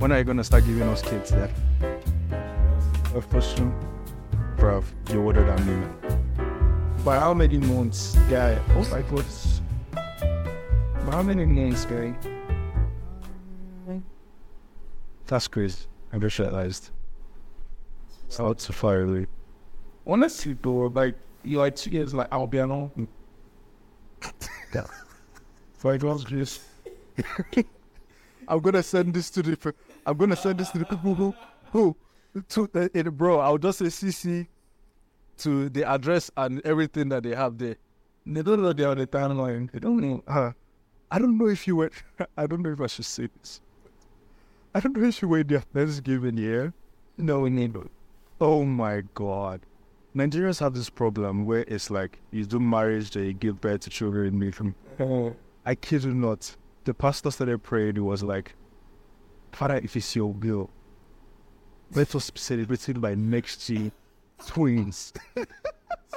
So when are you gonna start giving us kids that? A question. Bruv, you're older than me. By how many months, guy? Oh my god. By how many months, guy? That's crazy. I'm just realized. It's a fire away. Honestly, though, like you are two years, like an uncle. Mm. Yeah. So it was just. I'm gonna send this to the. I'm gonna send this to the people who, who, to the, it, bro. I'll just say CC to the address and everything that they have there. They don't know they're on the timeline. They don't know. Uh, I don't know if you went. I don't know if I should say this. I don't know if you went there Thanksgiving year. No, we need. Oh my god. Nigerians have this problem where it's like you do marriage, then you give birth to children in from Uh, I kid you not. The pastor started praying. It was like, Father, if it's your will, let us be celebrating by next year twins.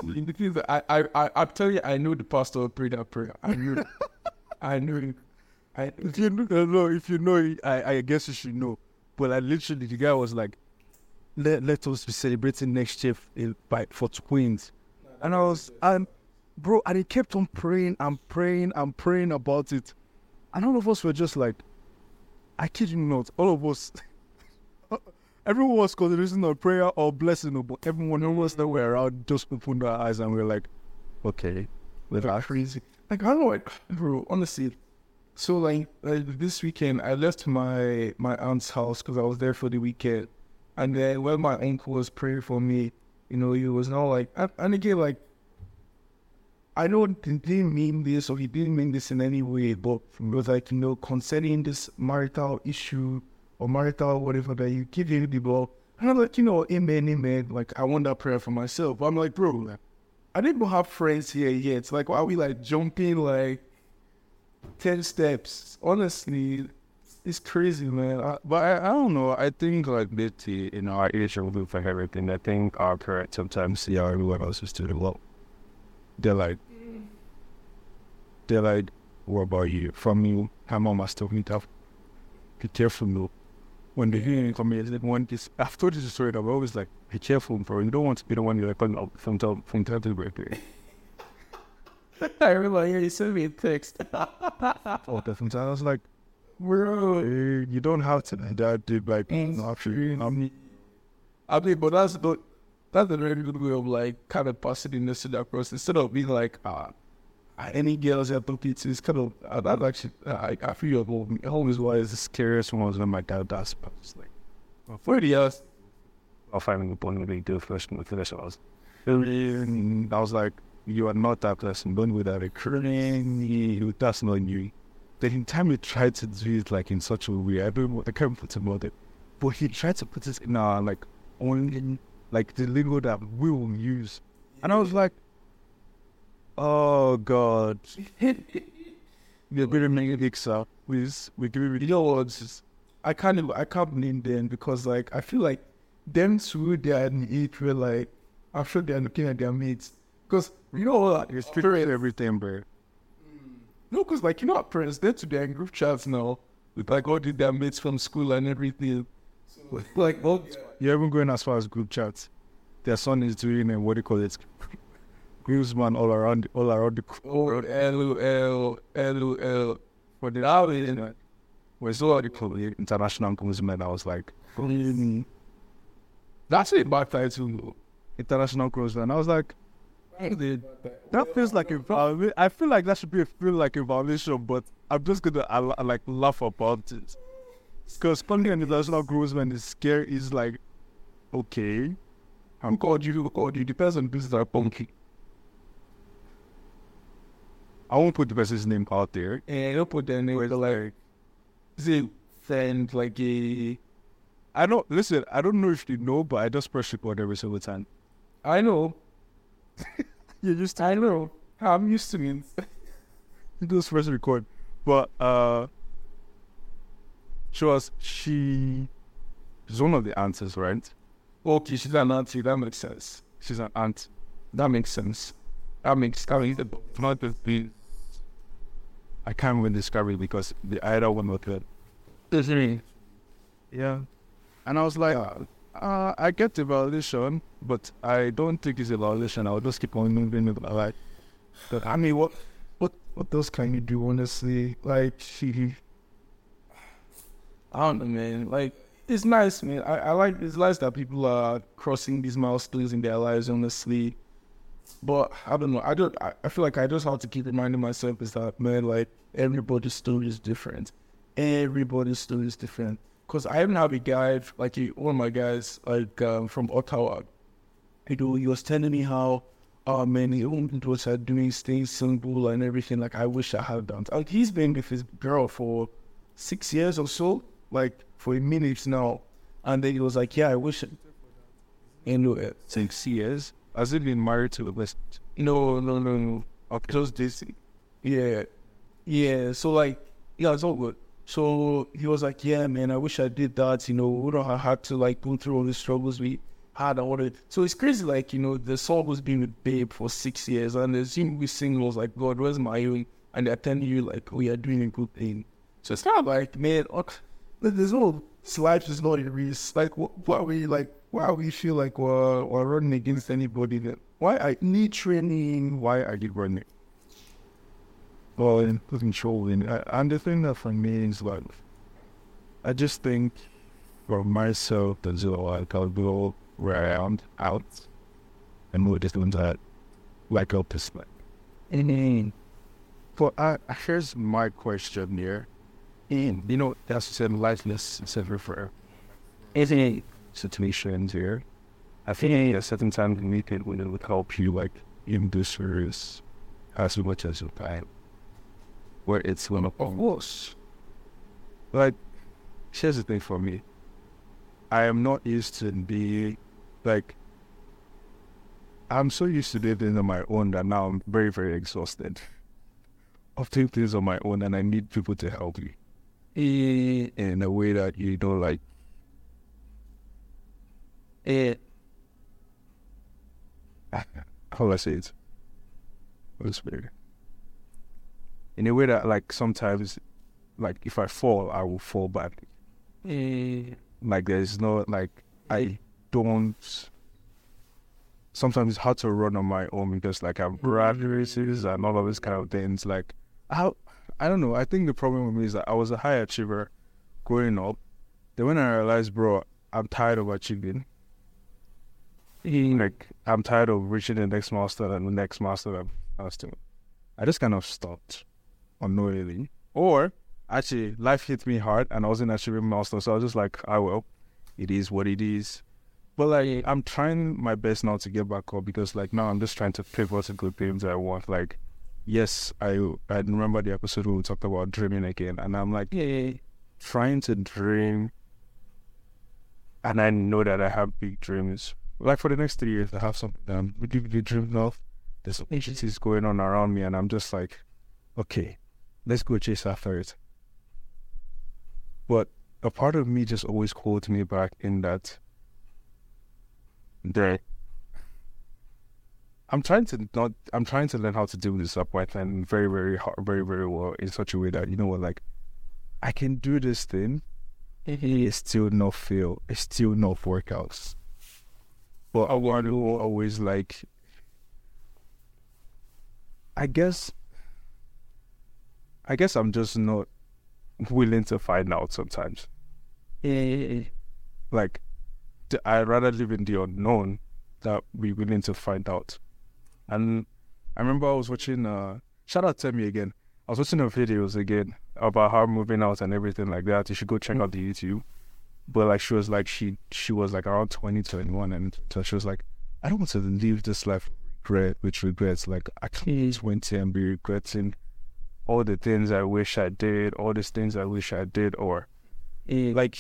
In the that I, I, I, I tell you, I know the pastor prayed that prayer. I knew, I knew, I. If you know, no, if you know, I, I guess you should know. But like literally, the guy was like, let, let us be celebrating next year eh, by, for twins. And I was, and bro, and he kept on praying and praying and praying about it. And all of us were just like, I kid you not, all of us, everyone was considering a prayer or blessing, but everyone else that were around just opened their eyes and we were like, okay, That's us. crazy. Like I don't know, like, bro. Honestly, so like, like this weekend, I left my my aunt's house because I was there for the weekend, and then when my uncle was praying for me, you know, he was not like, and again, like, I know he didn't mean this or he didn't mean this in any way, but was like, you know, concerning this marital issue or marital whatever that you give him the ball. And I'm like, you know, amen, amen. Like, I want that prayer for myself. But I'm like, bro, I didn't have friends here yet. Like, why are we like jumping like 10 steps? Honestly, it's crazy, man. I, But I, I don't know. I think like maybe in our age of for everything, I think our parents sometimes see how everyone else is doing well. They're like, they're what about you? From you, my mom has told me that. Be careful, no. When the hearing it from me, they want this. I've told you the story. I'm always like, be careful, bro. You don't want to be the one you're like, oh, from time from time to break. I remember you sent me a text. Oh, sometimes I was like, bro. you don't have to do that, dude. Like, no, actually, I'm I mean, but that's the that's a very good way of like kind of passing in this to that person instead of being like, ah, uh, any girls talk to it's kind of uh, that actually uh, I, I feel your home always was the scariest ones when my dad does. But like, for the years. I'll find a point where do first with this. I was, I was like, you are not that person. Don't do that. Recurring, that's not you. The time he tried to do it like in such a way, I don't know, I can't put him it, but he tried to put it in our like only like the lingo that we will use, and I was like, oh god, you're very negative, sir. Please, we give you You know what? just- I can't I can't blame them because like I feel like them two they are in the age where like I'm sure they are looking at their mates. Because you know what? It's pretty everything, bro. Hmm. no because like you know our parents they're to their group chats now. With like all the- their mates from school and everything like well You're even going as far as group chats. Their son is doing a what do you call it? Groomsman all around all around the oh LOL LOL for the hour you know We're so what do you? International groomsmen. I was like that's a bad title international groomsmen. I was like that feels like a. I feel like that should be a feel like a violation, but I'm just gonna I, I, like laugh about it. Because calling an international groomsman is scary. Is like okay. Who called you? Called you? Depends on business are punky. I won't put the person's name out there. And you don't put their name but like say send like a I don't listen. I don't know if you know, but I just press record every single time. I know. You're just I know. I'm used to it. You just press record. But uh she was she she's one of the aunts, right? Okay, she's an auntie. That makes sense. She's an aunt. That makes sense. That makes that makes Not the I can't even describe it because the either one the Listen, Yeah. And I was like, uh, I get the validation, but I don't think it's a validation. I'll just keep on moving with my life. But I mean, what, what, what else can you do? Honestly, like, I don't know, man. Like, it's nice, man. I, I like it's nice that people are crossing these milestones in their lives, honestly. But I don't know. I don't. I, I feel like I just have to keep reminding myself is that man, like everybody's story is different. Everybody's story is different. Cause I even have a guy like one of my guys like um, from Ottawa. You know, he was telling me how, oh man, his own daughter are doing things simple and everything. Like I wish I had done. Like he's been with his girl for six years or so, like for a minute now, and then he was like, yeah, I wish. Know, uh, Six years. Has he been married to a list? No, no, no, no. Okay. Just this. Yeah. Yeah. So like, yeah, it's all good. So he was like, yeah, man, I wish I did that. You know, we don't have to like go through all the struggles we had and all that. So it's crazy. Like, you know, the song was being with Babe for six years and the scene we sing was like, God, where's my healing? And they're telling you like, oh, you're doing a good thing. So it's kind of like, man, ok, there's no life is not a. Like, wh- why we like, why we feel like we're, we're running against anybody? Then why I need training? Why are you running? Well, in controlling. And the thing that for me is like, I just think for myself, that you know, like I'll go I am out and move this doing that like up this like. But here's my question here. And you know, that's said lifeless etc. for any situations here. I think at certain time you need it when it would help you like in this service as much as you can. Where it's one of course. Like here's the thing for me. I am not used to being like I'm so used to living on my own that now I'm very, very exhausted of doing things on my own and I need people to help me eh, in a way that you know like it how do I say it? What's weird? In a way that like sometimes like if I fall I will fall badly. Like there's no like I don't sometimes it's hard to run on my own because like I've run races and all of these kind of things. Like how I don't know. I think the problem with me is that I was a high achiever growing up. Then when I realized, bro, I'm tired of achieving. Like I'm tired of reaching the next milestone and the next milestone doing. I just kind of stopped unknowingly. Or actually life hit me hard and I wasn't achieving milestones. So I was just like, ah, I will. It is what it is. But like I'm trying my best now to get back up because like now I'm just trying to pivot into the things I want. Like yes, I I remember the episode where we talked about dreaming again and I'm like yeah, trying to dream and I know that I have big dreams. Like for the next three years I have something that I'm really, really dreaming of. There's opportunities going on around me and I'm just like, okay, let's go chase after it. But a part of me just always holds me back in that that I'm trying to not I'm trying to learn how to do this upright and very, very hard very, very well in such a way that, you know what, like I can do this thing. It's still not feel it's still not workouts. But I want to always like I guess I guess I'm just not willing to find out sometimes. Like I'd rather live in the unknown that be willing to find out. And I remember I was watching uh shout out to me again. I was watching her videos again about her moving out and everything like that. You should go check out the YouTube. But like she was like she she was like around 20, 21 and so she was like, I don't want to live this life with regret with regrets. Like I can't be 20 and be regretting all the things I wish I did, all these things I wish I did or like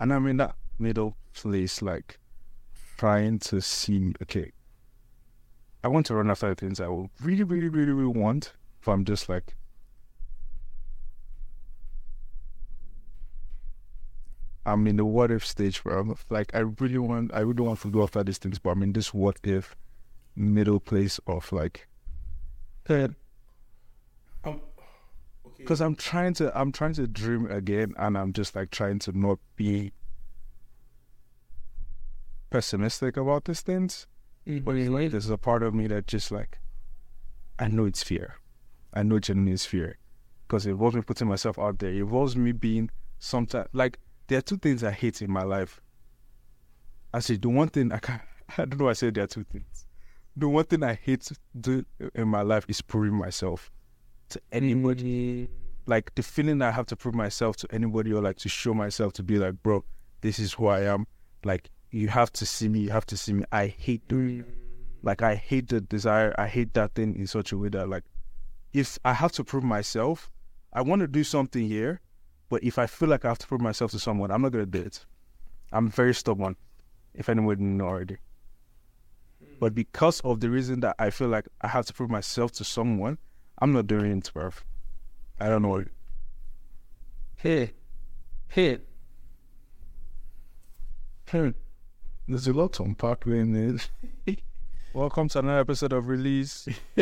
and I'm in that middle place, like trying to see, okay, I want to run after the things I will really, really, really, really want, but I'm just like, I'm in the what if stage where I'm like, I really want, I really want to go after these things, but I'm in this what if middle place of like, Um, because I'm trying to I'm trying to dream again, and I'm just like trying to not be pessimistic about these things. But there's a part of me that just like I know it's fear. I know genuinely it's fear because it involves me putting myself out there. It involves me being sometimes like there are two things I hate in my life. I say the one thing I can't. I don't know. why I said there are two things. The one thing I hate to do in my life is proving myself to anybody. Mm-hmm. Like the feeling I have to prove myself to anybody or like to show myself to be like, bro, this is who I am. Like you have to see me. You have to see me. I hate doing. Like I hate the desire. I hate that thing in such a way that like, if I have to prove myself, I want to do something here, but if I feel like I have to prove myself to someone, I'm not gonna do it. I'm very stubborn. If anyone didn't know already. But because of the reason that I feel like I have to prove myself to someone, I'm not doing it, bro. I don't know. Hey, hey, hey. There's a lot to unpack there, man. Welcome to another episode of Release.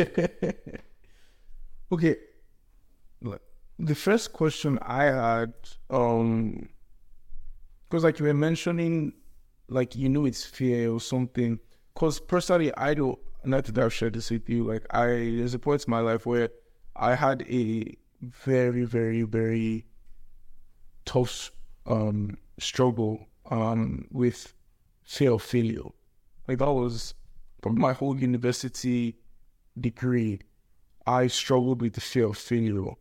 okay. The first question I had, um, because like you were mentioning, like you know it's fear or something. Because personally, I don't. Not that I've shared this with you. Like I, there's a point in my life where I had a very, very, very tough um struggle um with failure. Like that was from my whole university degree. I struggled with the fear of failure.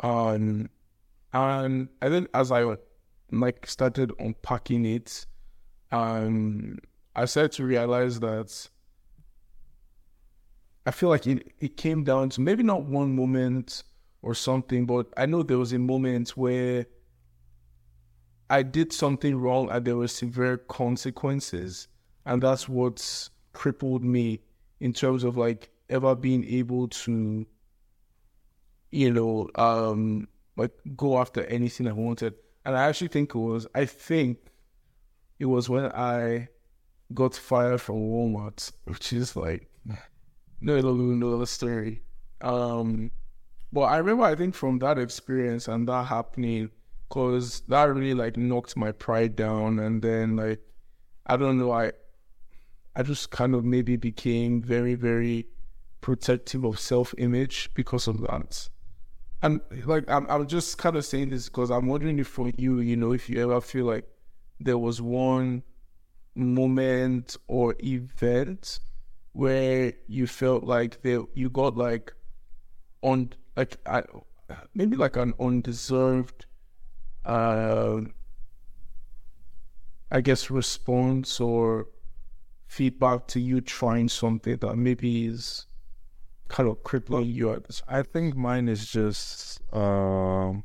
Um, and I then as I like started unpacking it, um, I started to realize that I feel like it, it came down to maybe not one moment or something, but I know there was a moment where I did something wrong and there were severe consequences. And that's what's crippled me in terms of like ever being able to, you know, um, like go after anything I wanted. And I actually think it was, I think it was when I got fired from Walmart, which is like, no, no, no, no story. Um, but I remember, I think from that experience and that happening, cause that really like knocked my pride down, and then like, I don't know, I, I just kind of maybe became very, very protective of self-image because of that. And like, I'm, I'm just kind of saying this because I'm wondering if for you, you know, if you ever feel like there was one moment or event where you felt like there you got like on like I, maybe like an undeserved uh I guess response or feedback to you trying something that maybe is kind of crippling you at this I think mine is just um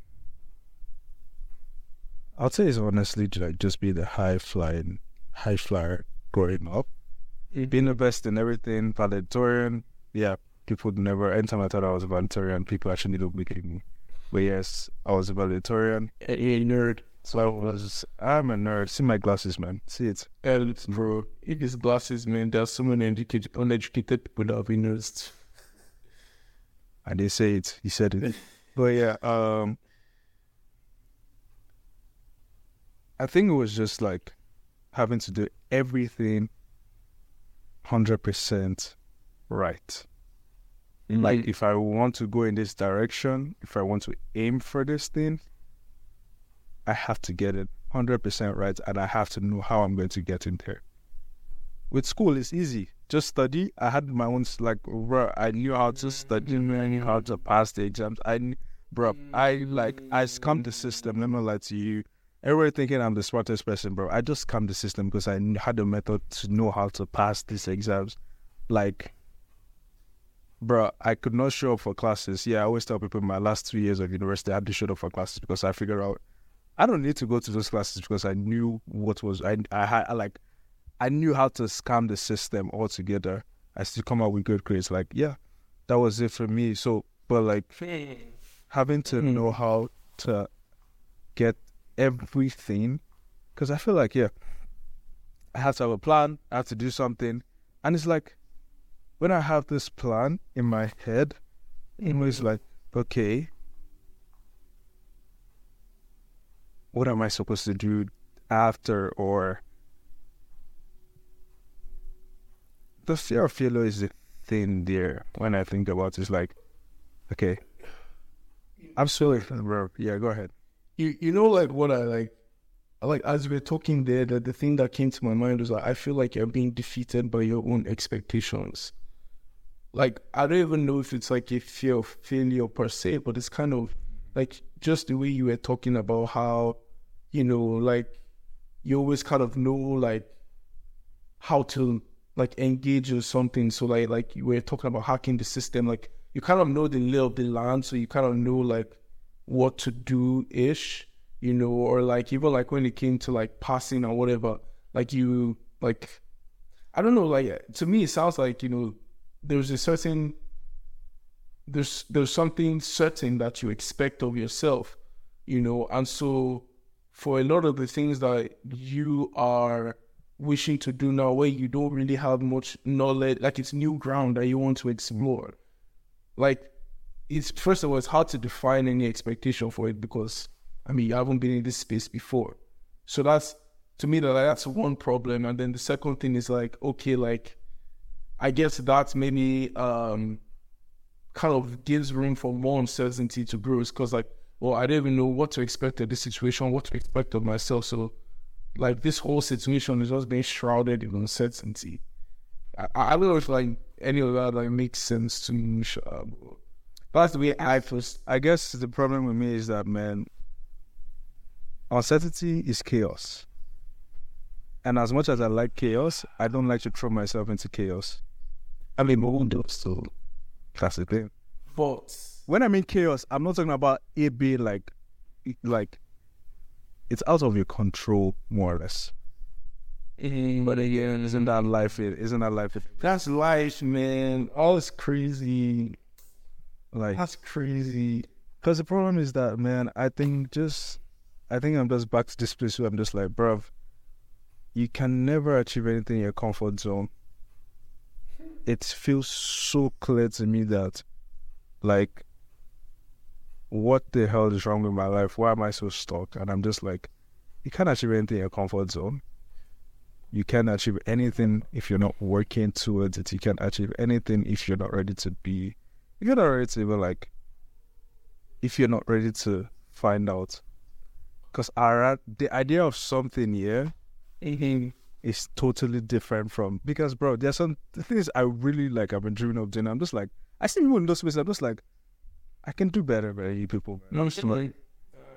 I'd say it's honestly like just be the high flying high flyer growing up. Being the best in everything, valedictorian. Yeah, people never anytime I thought I was a valedictorian, people actually looked at me. But yes, I was a valedictorian. a, nerd. So I was I'm a nerd. See my glasses, man. See it. And bro, it is glasses, man. There's so many uneducated, uneducated people that have been nerds. I did say it. He said it. but yeah, um I think it was just like having to do everything hundred percent right. Mm-hmm. Like if I want to go in this direction, if I want to aim for this thing, I have to get it hundred percent right and I have to know how I'm going to get in there. With school it's easy. Just study. I had my own like bro, I knew how to study, I knew how to pass the exams. I bro, I like I scammed the system, let me lie to you. Everybody thinking I'm the smartest person, bro. I just scammed the system because I had a method to know how to pass these exams. Like bro, I could not show up for classes. Yeah, I always tell people in my last two years of university, I had to show up for classes because I figured out I don't need to go to those classes because I knew what was I I had I like I knew how to scam the system altogether. I still come out with good grades. Like, yeah, that was it for me. So, but like having to Hmm. know how to get everything, because I feel like yeah, I have to have a plan. I have to do something, and it's like when I have this plan in my head, it mm-hmm. was like, okay, what am I supposed to do after or the fear of failure is the thing there when I think about it. It's like, okay, I'm sorry, bro. Yeah, go ahead. You you know like what I like like as we are talking there, that the thing that came to my mind was like I feel like you're being defeated by your own expectations. Like I don't even know if it's like a fear of failure per se, but it's kind of like just the way you were talking about how, you know, like you always kind of know like how to like engage or something. So like like you were talking about hacking the system, like you kind of know the lay of the land, so you kind of know like what to do ish, you know, or like even like when it came to like passing or whatever, like you like I don't know, like to me it sounds like, you know, there's a certain there's there's something certain that you expect of yourself, you know, and so for a lot of the things that you are wishing to do now where you don't really have much knowledge like it's new ground that you want to explore. Like it's first of all it's hard to define any expectation for it because i mean you haven't been in this space before. So that's to me that that's one problem. And then the second thing is like okay like i guess that maybe um kind of gives room for more uncertainty to grow because like well i don't even know what to expect of this situation what to expect of myself so like this whole situation is just being shrouded in uncertainty I, I don't know if like any of that like makes sense to me. But that's the way I first. I guess the problem with me is that man, uncertainty is chaos. And as much as I like chaos, I don't like to throw myself into chaos. I mean, we won't do it still. Classic thing. But when I mean chaos, I'm not talking about it being like, like, it's out of your control, more or less. Mm, but again, isn't that life? It isn't that life? It, that's life, man. All is crazy. Like that's crazy. Because the problem is that, man, I think just, I think I'm just back to this place where I'm just like, bruv, you can never achieve anything in your comfort zone. It feels so clear to me that, like, what the hell is wrong with my life? Why am I so stuck? And I'm just like, you can't achieve anything in your comfort zone. You can't achieve anything if you're not working towards it. You can't achieve anything if you're not ready to be, if you're not ready to even like, if you're not ready to find out. Because the idea of something here mm-hmm. is totally different from because bro, there's some the things I really like. I've been dreaming of doing. I'm just like I see people in those spaces. I'm just like I can do better than you people. Man. No, like,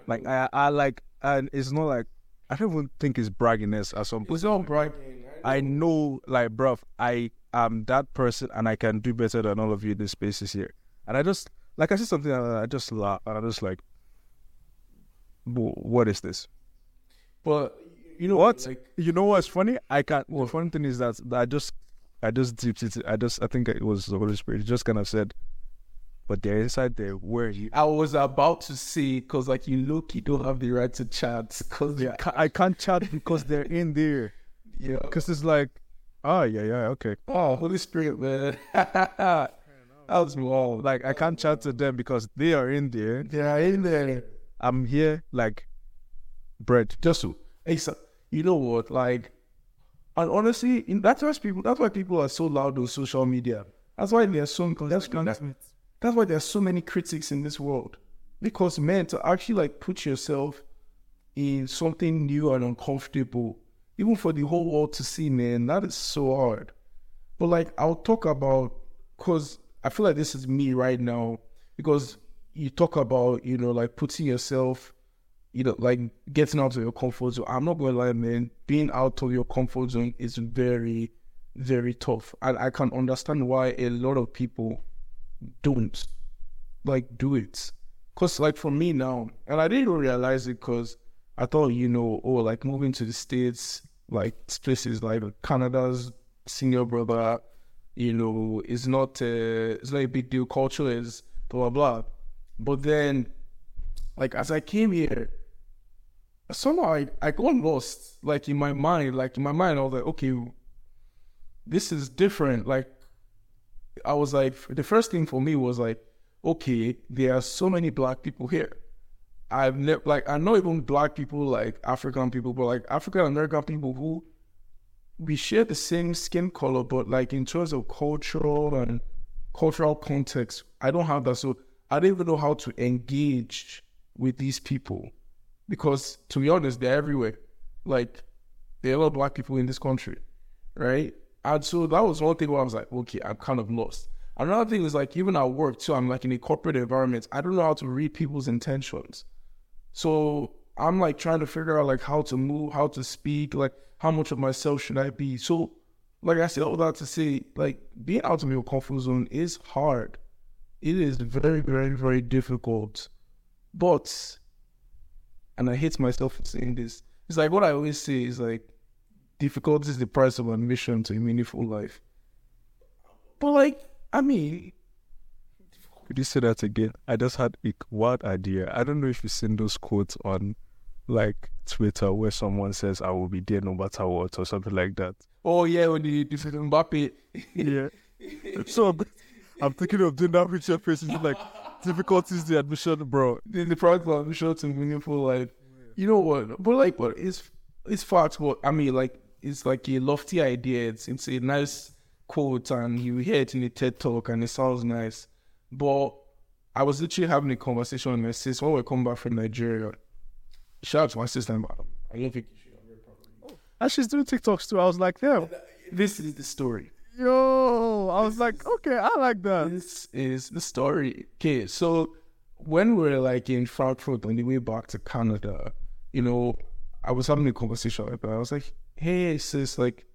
like I I like and it's not like I don't even think it's bragginess at some point. It's not bragging. I know, like, bruv, I am that person and I can do better than all of you in the spaces here. And I just, like, I see something and I just laugh and I'm just like, what is this? But you know what? Like, you know what's funny? I can't. Well, the funny thing is that I just, I just dipped it. I just, I think it was the Holy Spirit. It just kind of said, but they're inside there where you. I was about to say because like you look, you don't have the right to chat because yeah, I can't chat because they're in there. Yeah, because it's like, oh yeah, yeah, okay. Oh, Holy Spirit, man. that was wild. Like I can't chat to them because they are in there. They are in there. I'm here like bread. Just so, hey, so, you know what? Like, and honestly, in, that's why people. That's why people are so loud on social media. That's why they're so. That's, that's, that's why there's so many critics in this world. Because man, to actually like put yourself in something new and uncomfortable, even for the whole world to see, man, that is so hard. But like I'll talk about because I feel like this is me right now. Because you talk about, you know, like putting yourself, you know, like getting out of your comfort zone. I'm not gonna lie, man, being out of your comfort zone is very, very tough. And I can understand why a lot of people don't like do it because like for me now and i didn't realize it because i thought you know oh like moving to the states like places like canada's senior brother you know is not uh, it's not a big deal culture is blah blah blah but then like as i came here somehow I, I got lost like in my mind like in my mind i was like okay this is different like I was like, the first thing for me was like, okay, there are so many black people here. I've never like I know even black people like African people, but like African American people who we share the same skin color, but like in terms of cultural and cultural context, I don't have that. So I don't even know how to engage with these people because to be honest, they're everywhere. Like there are a lot of black people in this country, right? And so that was one thing where I was like, okay, I'm kind of lost. Another thing is like even at work too, I'm like in a corporate environment. I don't know how to read people's intentions. So I'm like trying to figure out like how to move, how to speak, like how much of myself should I be. So like I said, all that to say, like being out of your comfort zone is hard. It is very, very, very difficult. But and I hate myself for saying this. It's like what I always say is like difficulty is the price of admission to a meaningful life. But like, I mean, Could you say that again? I just had a wild idea. I don't know if you've seen those quotes on like Twitter where someone says, I will be there no matter what or something like that. oh yeah, when you do Mbappe, Yeah. so I'm, I'm thinking of doing that with your face. It's like difficulties the admission, bro. the, the product of admission to meaningful life. You know what? But like, what it's it's facts. What I mean, like, it's like a lofty idea. It's it's a nice quote, and you hear it in a TED talk, and it sounds nice. But I was literally having a conversation with my sis when we come back from Nigeria. Shout out to my sister. I don't think you should. Oh. And she's doing TikToks too. I was like, yeah. This is the story. Yo, I was like, okay, I like that. This is the story. Okay, so when we were like in Frankfurt on the way back to Canada, you know, I was having a conversation with her. I was like, hey, sis, like,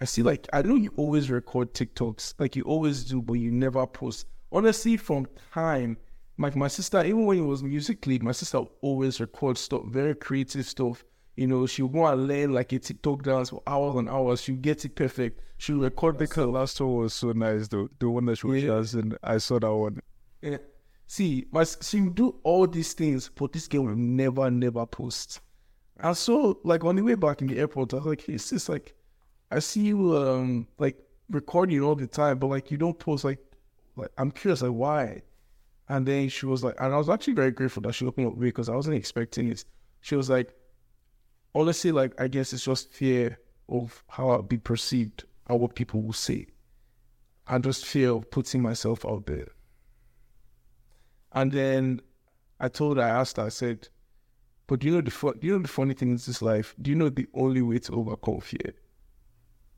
I see, like, I know you always record TikToks, like you always do, but you never post. Honestly, from time, like my sister, even when it was Musical.ly, my sister always record stuff, very creative stuff. You know, she'll go and learn like a TikTok dance for hours and hours. She'll get it perfect. She'll record the The last one was so nice, though. The one that she was Yeah. dancing, I saw that one. Yeah. See, my she do all these things, but this girl will never, never post. And so, like on the way back in the airport, I was like, "Hey, sis, like, I see you um like recording all the time, but like you don't post. Like, like I'm curious, like why?" And then she was like, and I was actually very grateful that she opened up because I wasn't expecting it. She was like, honestly, like I guess it's just fear of how I'll be perceived and what people will say, I just fear of putting myself out there. And then I told her, I asked her, I said, but do you know the fu- do you know the funny thing in this life? Do you know the only way to overcome fear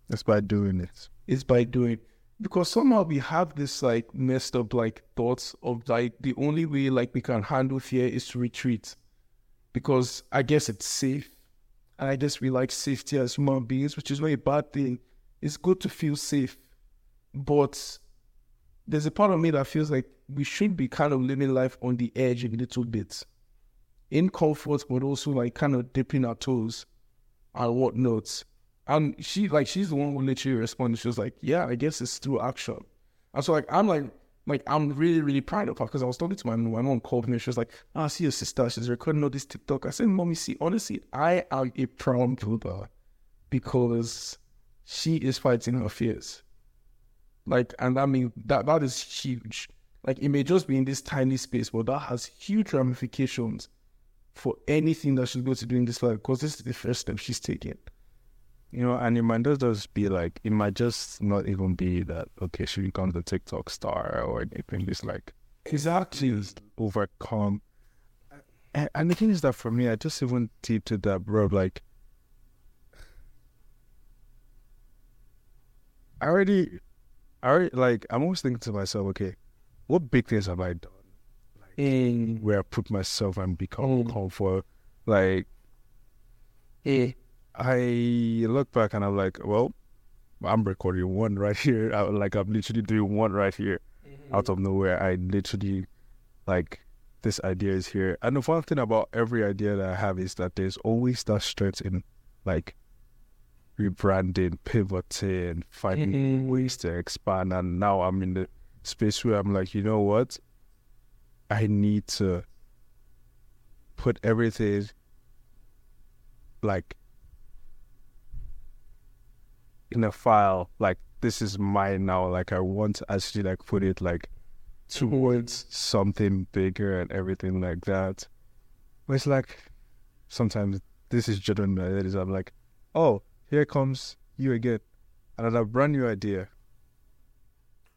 That's by doing it. it. is by doing because somehow we have this like messed up like thoughts of like the only way like we can handle fear is to retreat. Because I guess it's safe. And I guess we like safety as human beings, which is a bad thing. It's good to feel safe. But there's a part of me that feels like we should be kind of living life on the edge a little bit. In comfort, but also like kind of dipping our toes and whatnot. And she like she's the one who literally responded. She was like, "Yeah, I guess it's through action." And so like I'm like like I'm really really proud of her because I was talking to my my mom called me. She was like, "Ah, I see your sister. She's recording all this TikTok." I said, "Mommy, see, honestly, I am a proud mother because she is fighting her fears. Like, and I mean that that is huge. Like, it may just be in this tiny space, but that has huge ramifications for anything that she's going to do in this life because this is the first step she's taking." You know, and it might just be like, it might just not even be that, okay, she becomes a TikTok star or anything. It's like, Exactly. overcome. And, and the thing is that for me, I just even deep to that, bro. Like, I already, I already, like, I'm always thinking to myself, okay, what big things have I done And eh. where I put myself and become Mm. comfort? Like, yeah, I look back and I'm like, well, I'm recording one right here. I, like, I'm literally doing one right here mm-hmm. out of nowhere. I literally like this idea is here. And the fun thing about every idea that I have is that there's always that strength in like rebranding, pivoting, finding Mhm. ways to expand. And now I'm in the space where I'm like, you know what? I need to put everything like in a file like this is mine now like i want to actually like put it like towards something bigger and everything like that But it's like sometimes this is is. I'm like, oh, here comes you again, another brand new idea.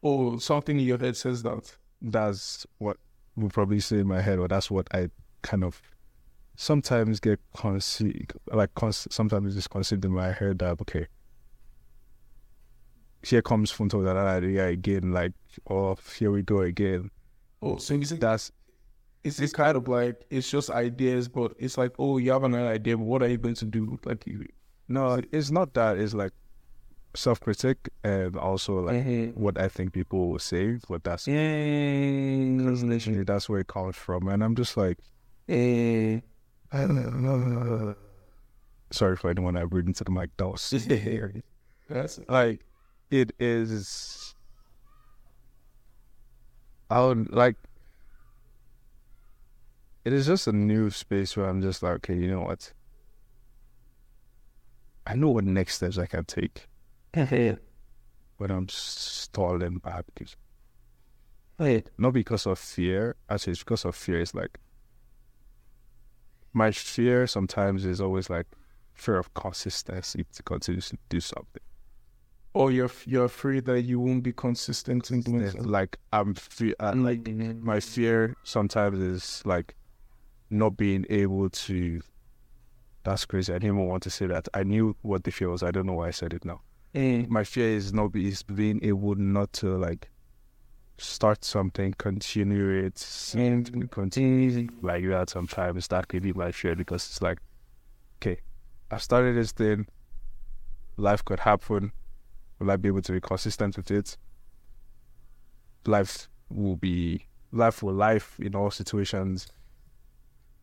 Oh, something in your head says that. That's what will probably say in my head, or that's what I kind of sometimes get conceived, like sometimes it's conceived in my head that okay, here comes Funto that idea again, like oh here we go again. Oh, so is it That's it's this kind of like it's just ideas, but it's like oh you have an idea, but what are you going to do? Like you, no, it's not that. It's like self critic and also like mm-hmm. what I think people will say. But that's yeah, literally that's where it comes from, and I'm just like. Sorry for anyone I read into the mic. That was That's like it is I would like it is just a new space where I'm just like, okay, you know what? I know what next steps I can take when I'm stalling back because Wait. not because of fear, actually it's because of fear. It's like my fear sometimes is always like fear of consistency to continue to do something. Or you're you're afraid that you won't be consistent in doing something. like I'm fe- uh, like my fear sometimes is like not being able to that's crazy. I didn't even want to say that. I knew what the fear was. I don't know why I said it now. Eh. My fear is not is being able not to like start something, continue it, and continue like that. Sometimes that could be my fear because it's like, okay, I started this thing. Life could happen. Will I be able to be consistent with it? Life will be life will life in all situations.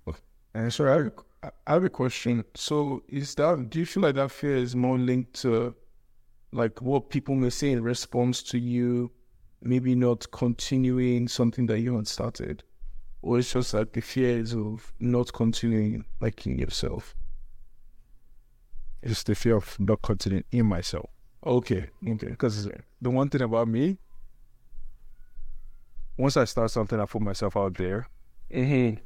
Eh, and so I I have a question. So is that do you feel like that fear is more linked to like what people may say in response to you maybe not continuing something that you had started? Or it's just like the fear is of not continuing like in yourself. It's the fear of not continuing in myself. Okay. Okay. Because the one thing about me, once I start something, I put myself out there. Mm-hmm.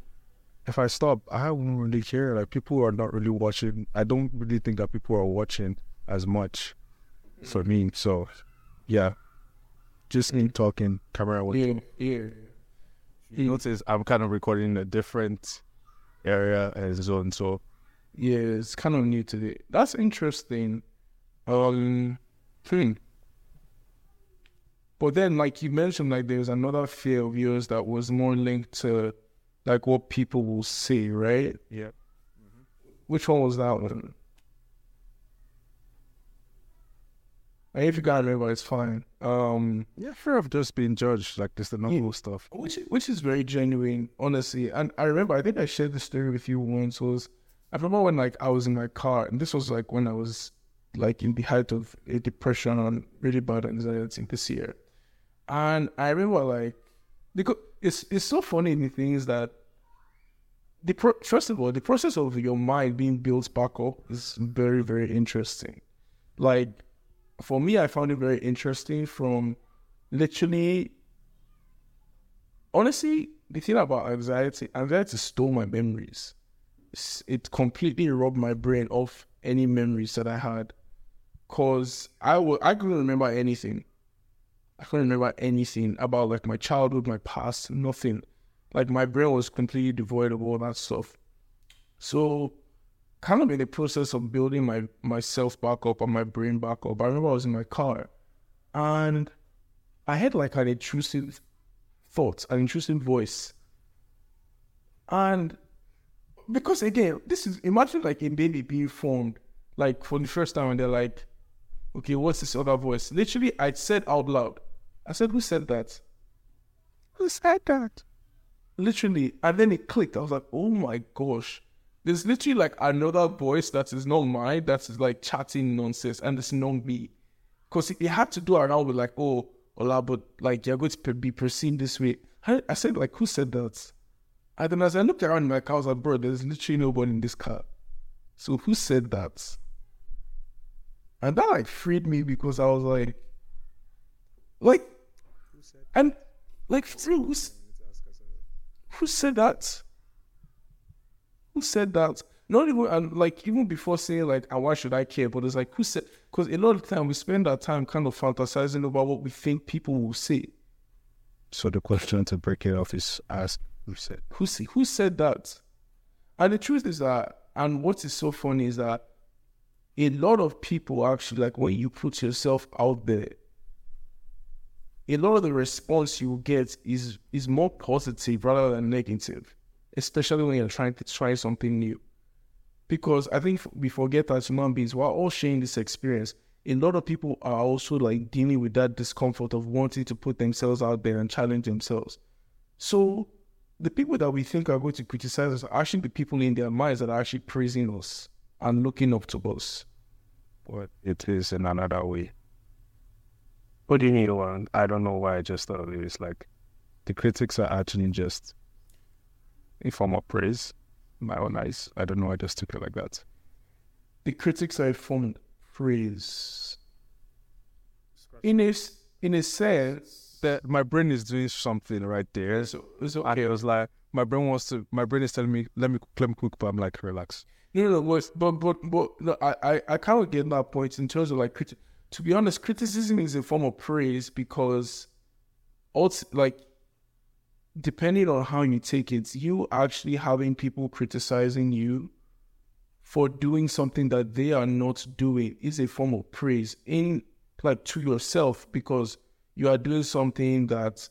If I stop, I won't really care. Like people are not really watching. I don't really think that people are watching as much for me. So, yeah, just keep talking. Camera. will- Yeah. Yeah. You notice I'm kind of recording in a different area and zone. So Yeah, it's kind of new to the. That's interesting. Um, hmm. But then, like you mentioned, like there's another fear of yours that was more linked to, like what people will see, right? yeah, Which one was that one? And if you can't remember, it's fine. Um, yeah, fear of just being judged. Like this, the normal stuff. which which is very genuine, honestly. And I remember, I think I shared this story with you once. Was I remember when like I was in my car, and this was like when I was like in the height of a depression and really bad anxiety this year. And I remember like because it's it's so funny the thing is that the pro- first of all the process of your mind being built back up is very very interesting. Like for me, I found it very interesting from literally honestly, the thing about anxiety, anxiety stole my memories. It completely robbed my brain of any memories that I had. Cause I couldn't remember anything. I couldn't remember anything about like my childhood, my past, nothing. Like my brain was completely devoid of all that stuff. So kind of in the process of building my myself back up and my brain back up, I remember I was in my car and I had like an intrusive thought, an intrusive voice. And because again, this is imagine like a baby being formed, like for the first time, and they're like, okay, what's this other voice? Literally, I said out loud, I said, who said that? Who said that? Literally, and then it clicked. I was like, oh my gosh. There's literally like another voice that is not mine, that is like chatting nonsense, and it's not me. Because it had to do around with like, oh, Ola, but like you're going to be perceived this way. I, I said, like, who said that? And then as I looked around my car, I was like, bro, there's literally nobody in this car. So who said that? And that like freed me because I was like, like, and like, who's, who said that? who said that? Not even and like even before saying like, and why should I care? But it's like who said? Because a lot of time we spend our time kind of fantasizing about what we think people will say. So the question to break it off is ask who said. Who say, who said that? And the truth is that, and what is so funny is that a lot of people actually like when you put yourself out there, a lot of the response you get is is more positive rather than negative, especially when you're trying to try something new. Because I think we forget as human beings, we're all sharing this experience. A lot of people are also like dealing with that discomfort of wanting to put themselves out there and challenge themselves. So the people that we think are going to criticize us are actually the people in their minds that are actually praising us and looking up to us. But it is in another way. What do you mean? One? I don't know why I just thought it was like The critics are actually just a form of praise. My own eyes. I don't know. I just took it like that. The critics are a form of praise. In a, in a sense, That my brain is doing something right there. so, so And it was like my brain wants to. My brain is telling me, "Let me let me cook," but I'm like, "Relax." No, no, no, but but but, but no, I, I I kind of get that point in terms of like criti- to be honest, criticism is a form of praise because, also like, depending on how you take it, you actually having people criticizing you for doing something that they are not doing is a form of praise in like to yourself because you are doing something that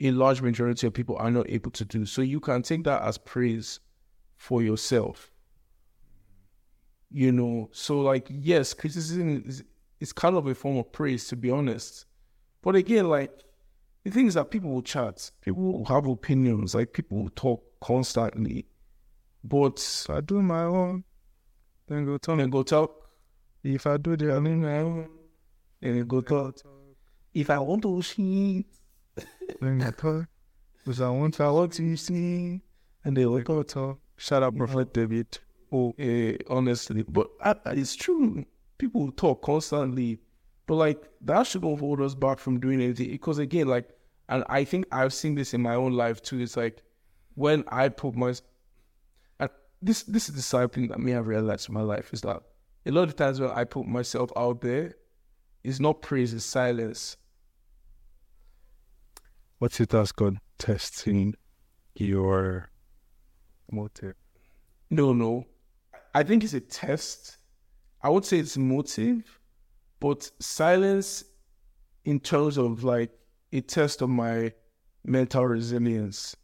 a large majority of people are not able to do. So you can take that as praise for yourself. You know, so like yes, criticism is is kind of a form of praise to be honest. But again, like the thing is that people will chat, people will have opinions, like people will talk constantly. But I do my own. Then go me. then go talk, If I do the I mean, I don't- then go talk. If I want to see, then go talk. Because I want if I want to see, and they will go talk. Shout out, Prophet David. Oh, eh, honestly, but I, I- it's true. People talk constantly, but like that shouldn't hold us back from doing anything. Because again, like, and I think I've seen this in my own life too. It's like when I put my, this this is the side thing that me have realized in my life is that a lot of times when I put myself out there, it's not praise, it's silence. What's it as God testing your motive? No, no. I think it's a test. I would say it's motive, but silence in terms of like a test of my mental resilience.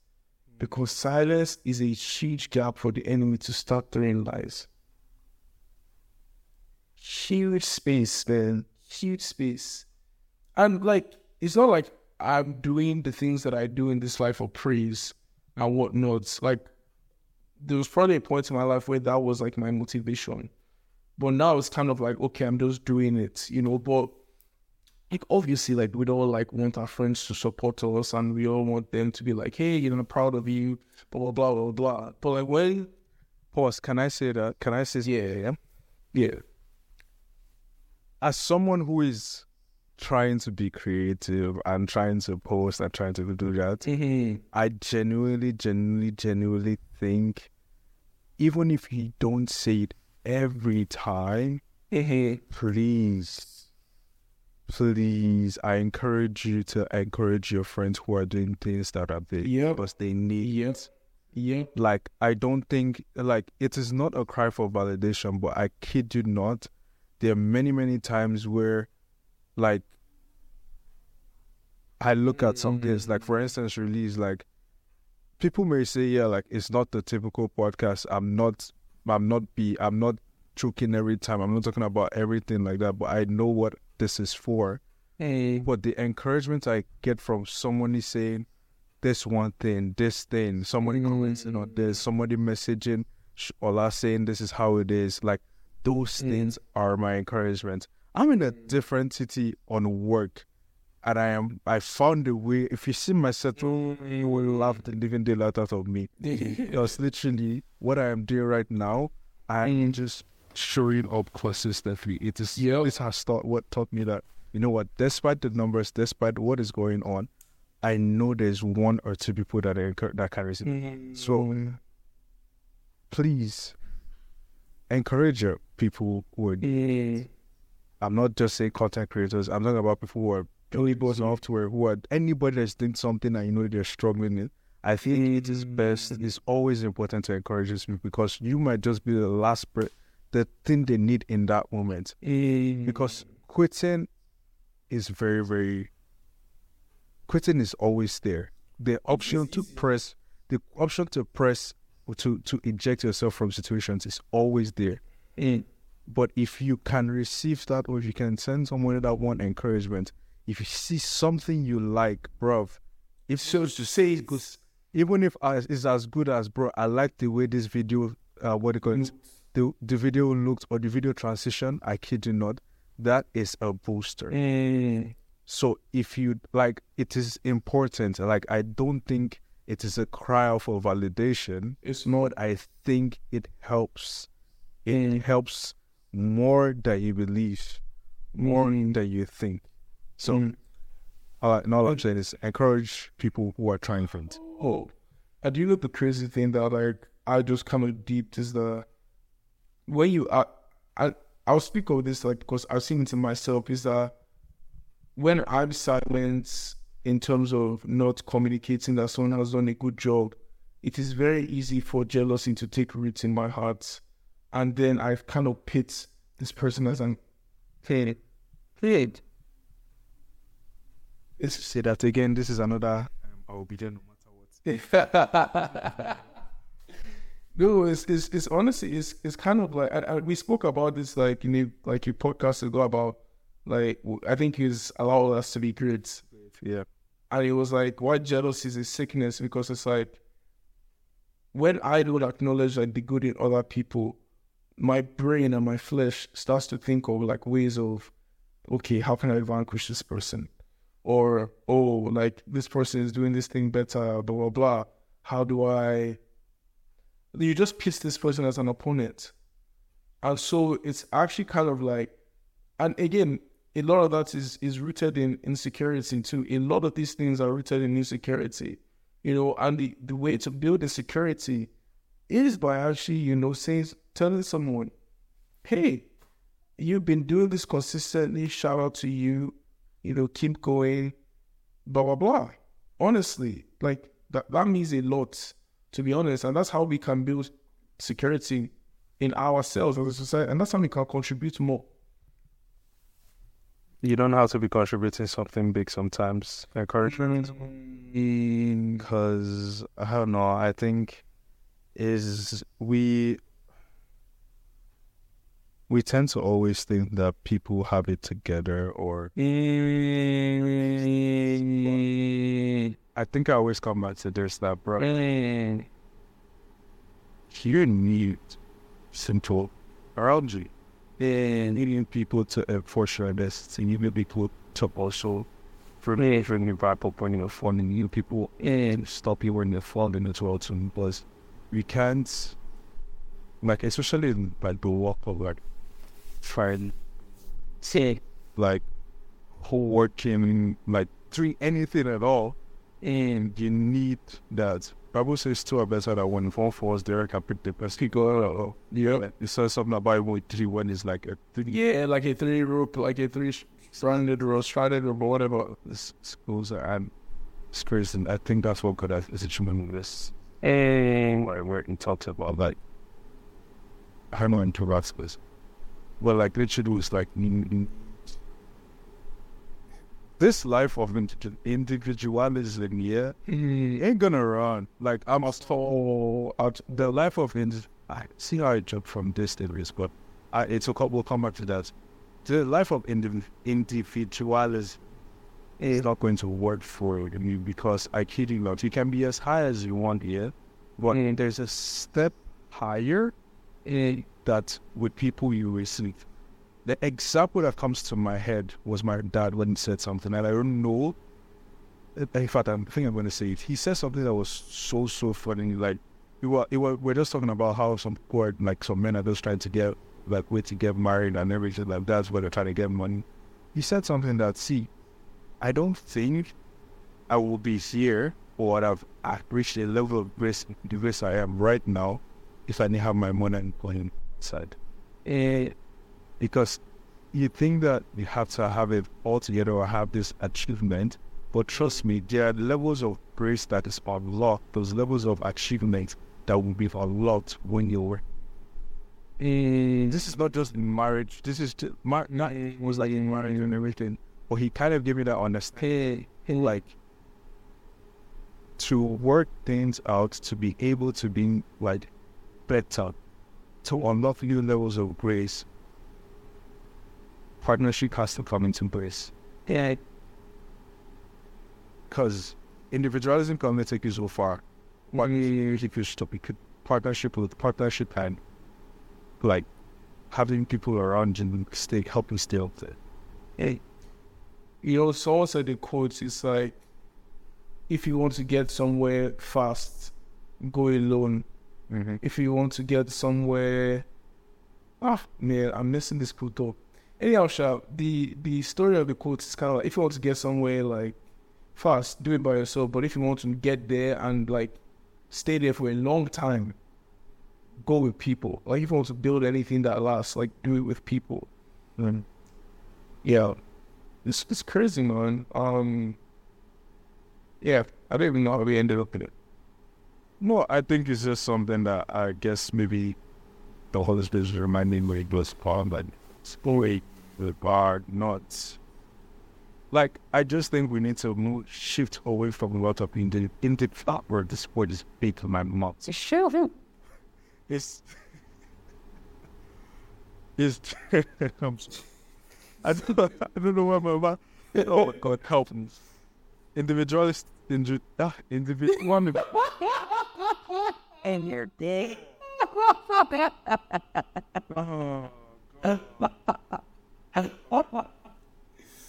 Because silence is a huge gap for the enemy to start throwing lies. Huge space, man. Huge space. And like, it's not like I'm doing the things that I do in this life for praise and whatnot. Like, there was probably a point in my life where that was like my motivation. But now it's kind of like, okay, I'm just doing it, you know. But like obviously, like we'd all like want our friends to support us and we all want them to be like, hey, you know, I'm proud of you, blah blah blah blah blah. But like when Pause. Can I say that? Can I say? Yeah. yeah. As someone who is trying to be creative and trying to post and trying to do that, Mm-hmm. I genuinely, genuinely, genuinely think, even if you don't say it every time, Mm-hmm. please, please, I encourage you to encourage your friends who are doing things that are big Yep. because they need Yep. Yeah. like I don't think like it is not a cry for validation, but I kid you not, there are many many times where like I look at some things like for mm. instance release like people may say yeah like it's not the typical podcast. I'm not I'm not be I'm not joking every time. I'm not talking about everything like that, but I know what this is for. Hey. But the encouragement I get from someone is saying this one thing, this thing, somebody commenting on this, mm. somebody messaging Ola saying this is how it is. Like those mm. things are my encouragement. I'm in a different city on work, and I am. I found a way. If you see my settle, mm. you will laugh the living daylight out of me. Because literally, what I am doing right now, I am mm. just showing up consistently. It is. Yep. This has taught what taught me that you know what, despite the numbers, despite what is going on, I know there's one or two people that are that carries it. So mm. please encourage your people who are. I'm not just saying content creators. I'm talking about people who are building software, who are anybody that's doing something and you know they're struggling in. I think it is mm. best. It's always important to encourage these people because you might just be the last, per- the thing they need in that moment. Mm. Because quitting is very, very. Quitting is always there. The option to press, the option to press to to eject yourself from situations is always there. Mm. But if you can receive that, or if you can send someone that one encouragement, if you see something you like, bro, if so to say, because even if it's as good as, bro, I like the way this video, uh, what do you call it, the the video looked or the video transition. I kid you not, that is a booster. Eh. So if you like, it is important. Like I don't think it is a cry for validation. It's not. I think it helps. It eh. helps more than you believe, more mm. than you think. So, mm. uh, all, and all I'm saying is encourage people who are trying things. Oh, I do know the crazy thing that like I just kind of deep is the when you I I I'll speak of this like because I've seen it in myself is that when I'm silent in terms of not communicating that someone has done a good job, it is very easy for jealousy to take root in my heart, and then I kind of pit this person as an Hey, kid. Let's say that again. This is another. Um, I will be there no matter what. no, it's, it's it's honestly it's it's kind of like I, I, we spoke about this like in a, like your podcast ago about like I think he's allowed us to be great, Yeah. and it was like why jealousy is a sickness because it's like when I don't acknowledge like the good in other people, my brain and my flesh starts to think of like ways of okay, how can I vanquish this person? Or oh, like this person is doing this thing better, blah blah blah. How do I you just piss this person as an opponent. And so it's actually kind of like, and again, a lot of that is, is rooted in insecurity too. A lot of these things are rooted in insecurity, you know, and the, the way to build insecurity is by actually, you know, saying, telling someone, hey, you've been doing this consistently, shout out to you, you know, keep going, blah, blah, blah. Honestly, like that, that means a lot to be honest. And that's how we can build security in ourselves as a society. And that's how we can contribute more. You don't have to be contributing something big sometimes. Encouragement. Mm, because I don't know. I think is we we tend to always think that people have it together or I think I always come back to this that bro. You need simple around you. And needing people to enforce your best and even people to also for me for new people pointing of funding new people and stop you when they're falling as well too. Because we can't like especially in like the work of like trying Sí. like whole working like doing anything at all and you need that Bible says two are better than one. Four falls there can pick the best. He go, oh, yeah. It says something about one three one is like a three. Yeah, like a three rope, like a three stranded or stranded or whatever. This schools are and it's crazy. And I think that's what God has is achievement with this. And eh. Where where he talks about like I don't know interacts with. Well, like literally was like in- in- this life of individu- individualism, yeah, ain't gonna run. Like I'm so out the life of indi- I see how I jump from this to this, but I it's a couple. We'll come back to that. The life of indiv- individualism is not going to work for you because I kid you not. You can be as high as you want here, but mm. there's a step higher that with people you receive. The example that comes to my head was my dad when he said something, and I don't know. In fact, I think I'm going to say it. He said something that was so so funny. Like, we were, we were we're just talking about how some poor, like some men are just trying to get like way to get married and everything like that's where they're trying to get money. He said something that see, I don't think I will be here or I've I've reached a level of grace, the grace I am right now if I didn't have my money and going inside. Eh, Because you think that you have to have it all together or have this achievement, but trust me, there are levels of grace that is unlocked, those levels of achievement that will be unlocked when you're eh, this is not just in marriage. This is just, mar- not it was like in marriage and everything. But he kind of gave me that understanding, eh, like to work things out, to be able to be like better, to unlock new levels of grace. Partnership has to come into place eh, because individualism can only take you so far. Partnership you stop. You could partnership with partnership and like having people around you and stay helping stay up there. eh. You know, someone said in quotes, it's like, if you want to get somewhere fast, go alone. Mm-hmm. If you want to get somewhere, ah, man, I'm missing this quote up. Anyhow, Sha, the the story of the quote is kind of like, if you want to get somewhere like fast, do it by yourself. But if you want to get there and like stay there for a long time, go with people. Like if you want to build anything that lasts, like do it with people. Yeah, it's it's crazy, man. Um, yeah, I don't even know how we ended up in it. No, I think it's just something that I guess maybe the Holy Spirit is reminding me it was part but story the bar not like I just think we need to move shift away from a lot of into into that ah, word this word is big to my mouth. It's sure. it's I'm s- I don't, I don't know what my mouth Oh God help me. Individualist indi, ah, individual one and your dick.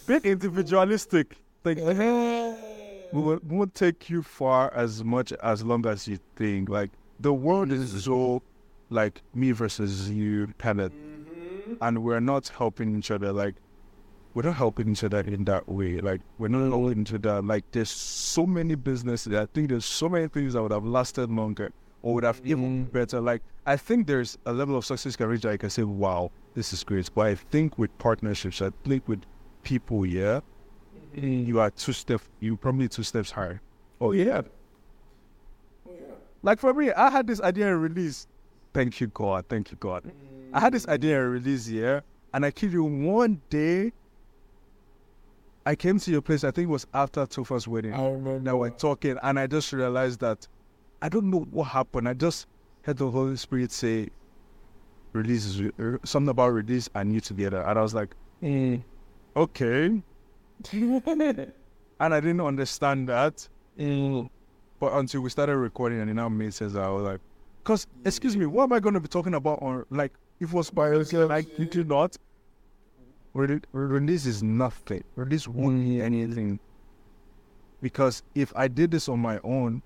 bit individualistic. Like we won't, won't take you far as much as long as you think. Like the world is so like me versus you kind of, and we're not helping each other. Like we're not helping each other in that way. Like we're not helping each other. Like there's so many businesses. I think there's so many things that would have lasted longer or would have even mm. better. Like I think there's a level of success you can reach that I can say, wow, this is great. But I think with partnerships, I think with people, yeah, mm. you are two steps. You probably two steps higher. Oh, oh yeah, Like for me, I had this idea and release. Thank you, God. Thank you, God. Mm. I had this idea and release here, and I kid you, one day I came to your place. I think it was after Tofa's wedding. I remember. That we're talking, and I just realized that I don't know what happened. I just heard the Holy Spirit say, "Release something about release and you together," and I was like, Mm. "Okay," and I didn't understand that. Mm. But until we started recording and it now made sense, I was like, because, excuse me, what am I going to be talking about on, like, if it was by yourself, like, you do not, Rele- release is nothing. Release won't be anything. Because if I did this on my own,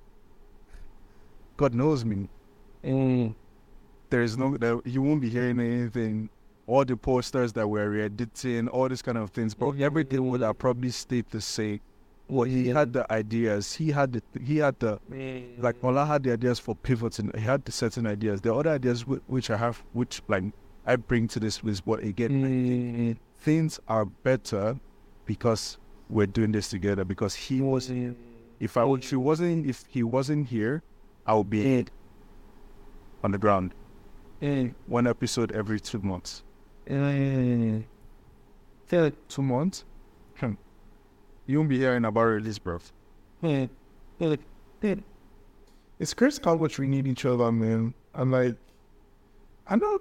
God knows me. Mm. There is no, there, you won't be hearing anything. All the posters that we're editing, all these kind of things, but everything would have probably stayed the same. Well, he had the ideas. He had the, he had the, like Ola had the ideas for pivoting. He had the certain ideas. The other ideas whi- which I have, which like I bring to this place, but again, Mm. Things are better because we're doing this together. Because he was, if I if he wasn't, if he wasn't here, I would be on the ground. Mm. One episode every two months. Mm. Two months. Hmm. You won't be hearing about release, bro. Feel it. Feel it. It's crazy how much we need each other, man. I'm like, I know.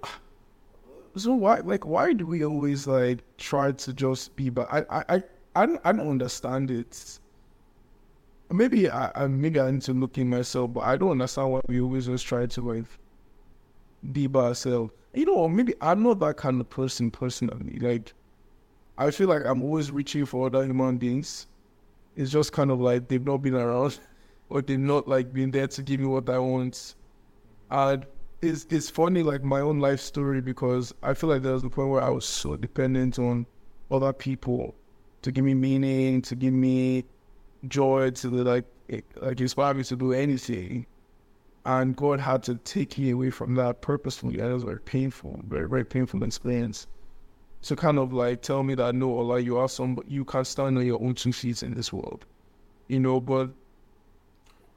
So why, like, why do we always like try to just be? But I, I, I, I don't, I don't understand it. Maybe I, I, maybe I need to look in myself, but I don't understand why we always just try to like be by ourselves. You know, maybe I'm not that kind of person personally. Like, I feel like I'm always reaching for other human beings. It's just kind of like they've not been around, or they've not like been there to give me what I want. And it's it's funny, like my own life story, because I feel like there was a point where I was so dependent on other people to give me meaning, to give me joy, to like like inspire me to do anything. And God had to take me away from that purposefully. That was very painful, very, very painful experience. So kind of like tell me that no, Ola, you are some you can stand on your own two feet in this world. You know, but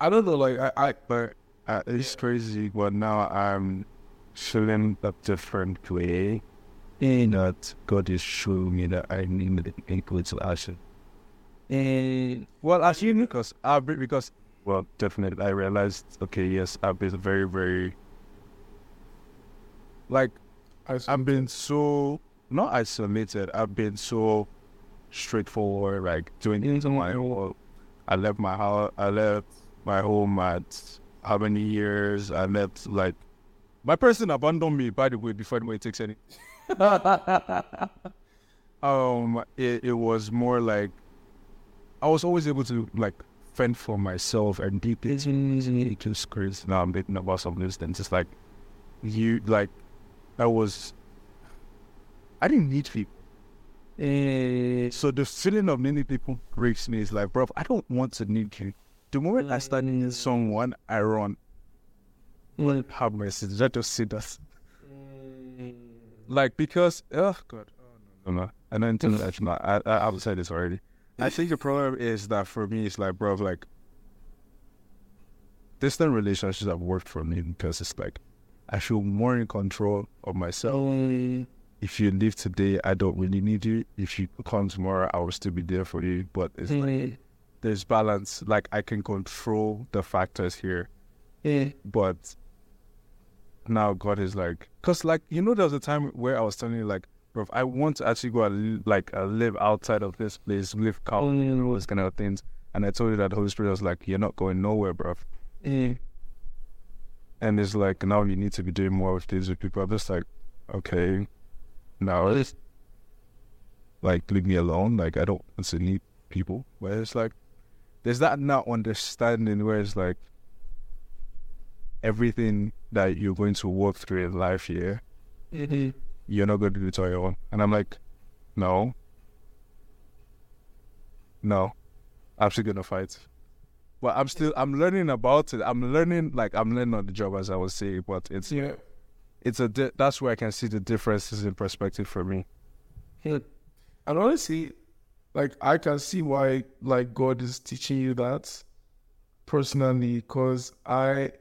I don't know, like I, I But uh, it's crazy. But now I'm feeling a different way. And that God is showing me that I need to include to action. And well, as you because I because Well, definitely, I realized. Okay, yes, I've been very, very like I I've been so not isolated. I've been so straightforward, like doing things on my own. I left my house. I left my home at how many years? I left like my person abandoned me. By the way, before anybody takes any. um, it, it was more like I was always able to like fend for myself and deep into crazy. Now I'm thinking about some of these things. It's like you like I was. I didn't need people. Eh, So the feeling of needing people breaks me. It's like, bro, I don't want to need you. The moment I mm. start needing someone, I run. like, Have mercy. I just see that? Mm. like because oh god, oh, No, no. I don't think that's not. I, I, I've said this already. I think the problem is that for me, it's like, bro, like, distant relationships have worked for me because it's like, I feel more in control of myself. oh, If you leave today, I don't really need you. If you come tomorrow, I will still be there for you. But it's like, there's balance. Like, I can control the factors here. yeah. But now God is like, Cause like you know, there was a time where I was telling you like, bro, I want to actually go and li- like uh, live outside of this place, live calm, and all those kind of things. And I told you that the Holy Spirit was like, you're not going nowhere, bro. eh, And it's like now you need to be doing more with these with people. I'm just like, okay, now it's like leave me alone. Like I don't need people. Where it's like there's that not understanding where it's like everything that you're going to walk through in life here, eh, you're not going to do it on your own. And I'm like, no, no, I'm still gonna fight. But I'm still I'm learning about it. I'm learning like I'm learning on the job as I was saying, but it's yeah. it's a di- that's where I can see the differences in perspective for me. And honestly, like I can see why like God is teaching you that personally, because I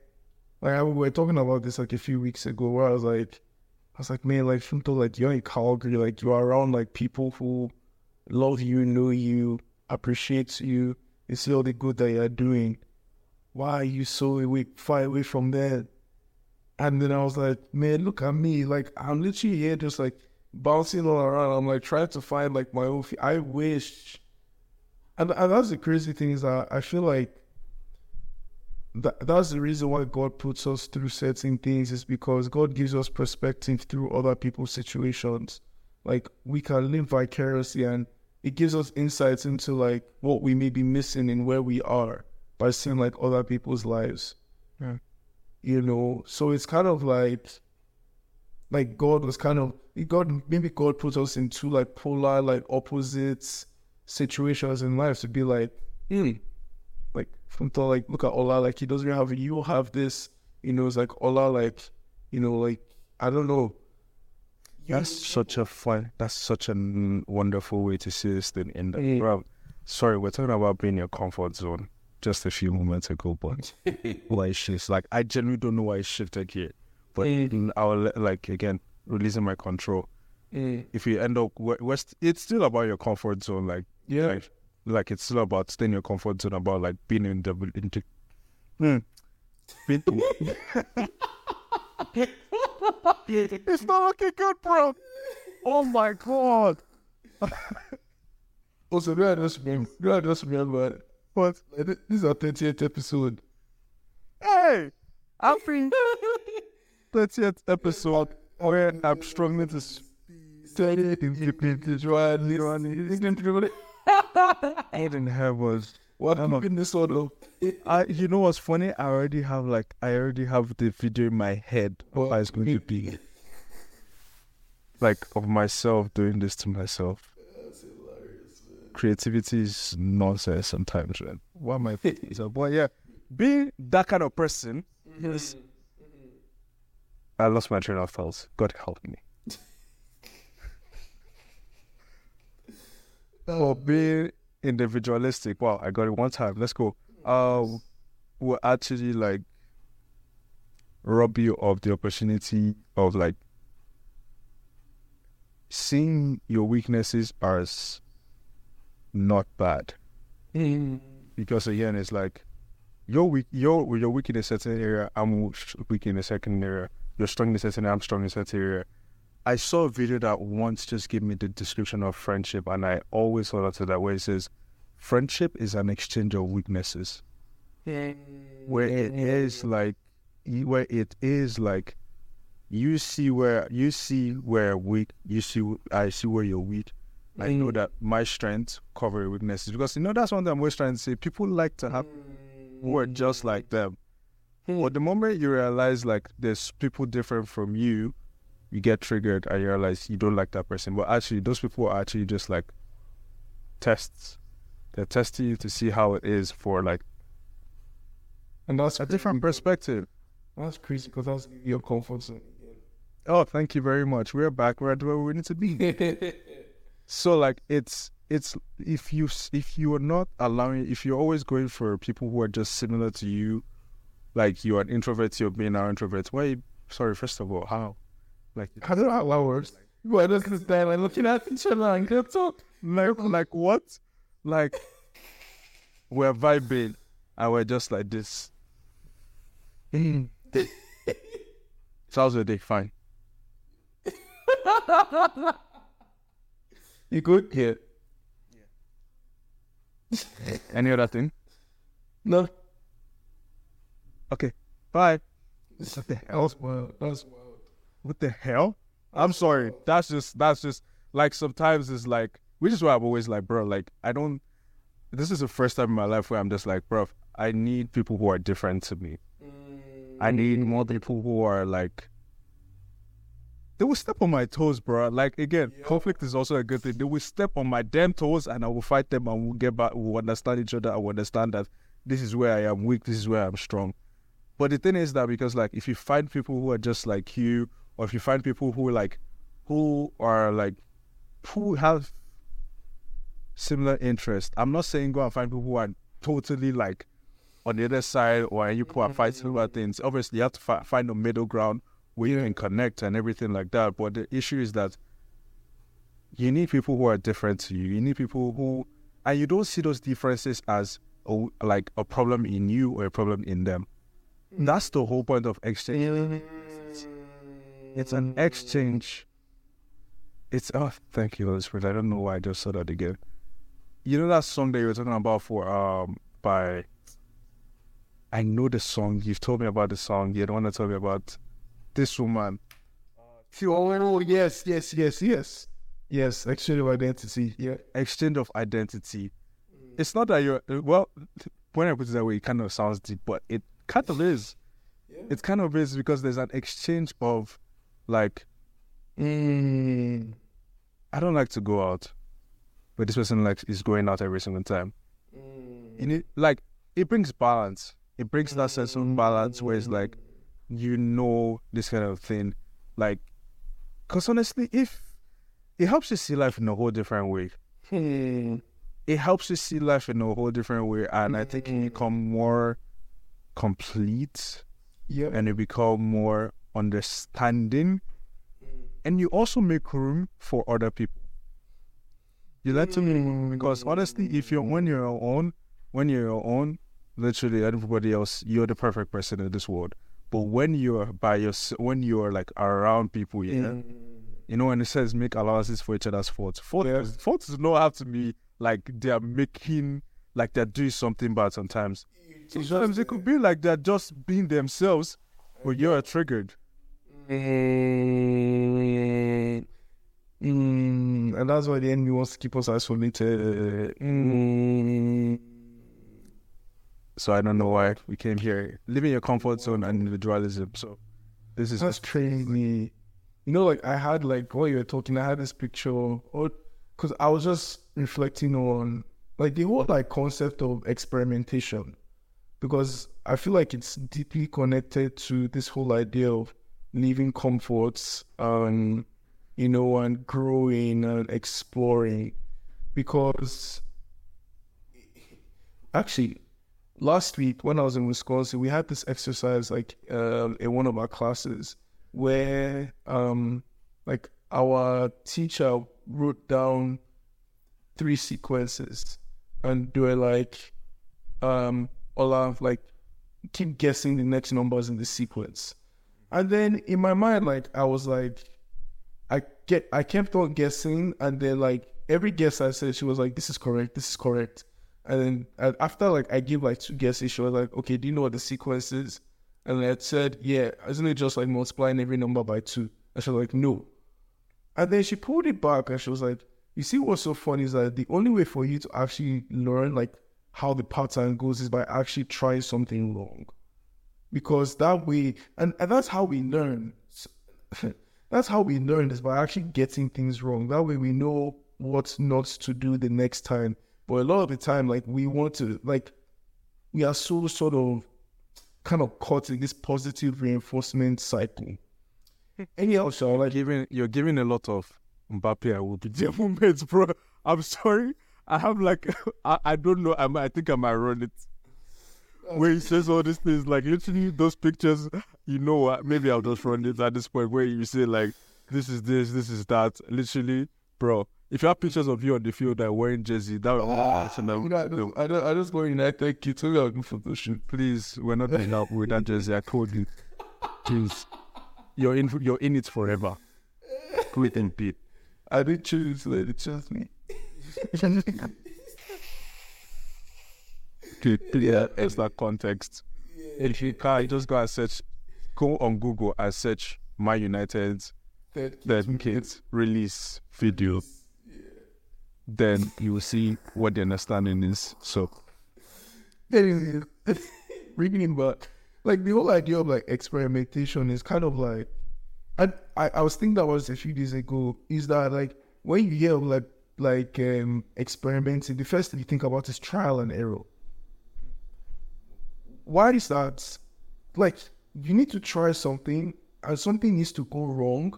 like I, we were talking about this like a few weeks ago where I was like I was like, man, like Funto, like you're in Calgary, like you are around like people who love you, know you, appreciate you, they see all the good that you're doing. Why are you so away far away from that? And then I was like, man, look at me. Like I'm literally here just like bouncing all around. I'm like trying to find like my own. I wish and, and that's the crazy thing is that I feel like that that's the reason why God puts us through certain things is because God gives us perspective through other people's situations. Like we can live vicariously and it gives us insights into like what we may be missing in where we are by seeing like other people's lives. Yeah. You know, so it's kind of like like God was kind of God maybe God put us into like polar like opposites situations in life to be like, hmm, like from the, like look at Ola like he doesn't have you have this, you know, it's like Ola like, you know, like I don't know. That's such a fun. That's such a wonderful way to see this thing. In the Mm. bro, sorry, we're talking about being in your comfort zone just a few moments ago, but why it shifts? Like I genuinely don't know why it shifted here, but Mm. I'll like again releasing my control. Mm. If you end up, we're, we're st- it's still about your comfort zone. Like Yeah. like, like it's still about staying in your comfort zone. About like being in the into. Being- It's not looking good, bro. Oh my god. Also, do I just remember? Do I just remember? What? This is our thirtieth episode. Hey, I'm free. 30th episode where I'm struggling to speak. Aiden hair was. What I'm keeping this one up? I, you know what's funny? I already have like I already have the video in my head of how it's going to be. like of myself doing this to myself. Creativity is nonsense sometimes, man. What am I? So, but yeah, being that kind of person, mm-hmm. Yes. I lost my train of thoughts. God help me. For being individualistic, wow, I got it one time. Let's go. Um, will actually like rob you of the opportunity of like seeing your weaknesses as not bad. Because again, it's like you're weak, you're you're weak in a certain area. I'm weak in a second area. You're strong in a certain area. I'm strong in a area. I saw a video that once just gave me the description of friendship, and I always hold on to that where it says, "Friendship is an exchange of weaknesses." Yeah. Where it is like, where it is like, you see where you see where weak, you see I see where you're weak. I know mm. that my strengths cover your weaknesses because you know that's one thing I'm always trying to say. People like to have who are just like them. But the moment you realize like there's people different from you, you get triggered and you realize you don't like that person. But actually, those people are actually just like tests. They're testing you to see how it is for like And that's a different perspective. That's crazy because that's your comfort zone. Oh, thank you very much. We're back. We're at where we need to be. so like it's it's if you if you are not allowing if you're always going for people who are just similar to you, like you're an introvert, you're being an introvert. Why? Sorry, first of all, how? Like I don't know how that works. Well, that's the time like looking at each other and get talk. like like what? Like we're vibing and we're just like this. so how's your day? Fine. You good? Yeah. Any other thing? No. Okay. Bye. That's wild. That's wild. What the hell? I'm sorry. That's just that's just like sometimes it's like which is why I'm always like, bro, like I don't this is the first time in my life where I'm just like, bro, I need people who are different to me. I mm. need more people who are like they will step on my toes, bro. Like again, conflict is also a good thing. They will step on my damn toes and I will fight them and we'll get back we'll understand each other, I will understand that this is where I am weak, this is where I'm strong. But the thing is that because like if you find people who are just like you, or if you find people who like who are like who have similar interests, I'm not saying go and find people who are totally like on the other side or you people are mm-hmm. fighting about things. Obviously, you have to fi- find a middle ground where you can connect and everything like that. But the issue is that you need people who are different to you. You need people who, and you don't see those differences as a, like a problem in you or a problem in them. That's the whole point of exchange. It's an exchange. It's oh, thank you, Holy Spirit. I don't know why I just said that again. You know that song that you were talking about for um by. I know the song. You've told me about the song. You're the one that told me about this woman. Oh, yes, yes, yes, yes. Yes, exchange of identity. Yeah. exchange of identity. It's not that you're well. When I put it that way, it kind of sounds deep, but it kind of is. It kind of is because there's an exchange of, like, Mm. I don't like to go out, but this person like is going out every single time. You need like it brings balance. It brings that sense of balance where it's like, you know, this kind of thing, like, because honestly, if it helps you see life in a whole different way, Hmm. it helps you see life in a whole different way, and I think you become more complete Yeah. and you become more understanding, mm. and you also make room for other people. You let them mm. because honestly, if you're when you're your own, when you're your own, literally everybody else, you're the perfect person in this world. But when you're by yourself, when you're like around people, yeah, mm. you know, when it says make allowances for each other's faults, fault, Yeah. faults does not have to be like they're making, like they're doing something bad sometimes. Sometimes it could be like they're just being themselves, but you're triggered. Mm. Mm. And that's why the enemy wants to keep us isolated. Mm. So I don't know why we came here. Living your comfort zone and individualism. So this is That's crazy. You know, like I had like while you were talking, I had this picture, or because I was just reflecting on like the whole like concept of experimentation, because I feel like it's deeply connected to this whole idea of leaving comforts and you know and growing and exploring. Because actually last week when I was in Wisconsin, we had this exercise like um, in one of our classes where um, like our teacher wrote down three sequences and do it like um Olaf like keep guessing the next numbers in the sequence. And then in my mind, like I was like I get I kept on guessing and then like every guess I said she was like, This is correct, this is correct. And then after like I gave like two guesses, she was like, Okay, do you know what the sequence is? And I said, Yeah, isn't it just like multiplying every number by two? And she was like, No. And then she pulled it back and she was like, You see what's so funny is that the only way for you to actually learn like how the pattern goes is by actually trying something wrong. Because that way and, and that's how we learn. that's how we learn is by actually getting things wrong. That way we know what not to do the next time. But a lot of the time, like we want to like we are so sort of kind of caught in this positive reinforcement cycle. Anyhow, Sean, like giving you're giving a lot of Mbappe I will be moments, bro. I'm sorry. I have like I, I don't know. I I think I might run it. Where he says all these things, like literally those pictures, you know what? Maybe I'll just run it at this point where you say like this is this, this is that. Literally, bro. If you have pictures of you on the field that wearing jersey, that would ah, I, don't, I, don't, I just go United kids. So we are looking for the shoot. Please, we're not doing that with that jersey. I told you. Please, you're in. You're in it forever. Quit and beat. I didn't choose. They chose me. Yeah, it's that context. If you can, just go and search. Go on Google and search "My United Third Kids release video." then you will see what the understanding is. So, anyway, reading but like the whole idea of like experimentation is kind of like, and I, I was thinking that was a few days ago. Is that like when you hear of like like um experimenting, the first thing you think about is trial and error. Why is that? Like you need to try something, and something needs to go wrong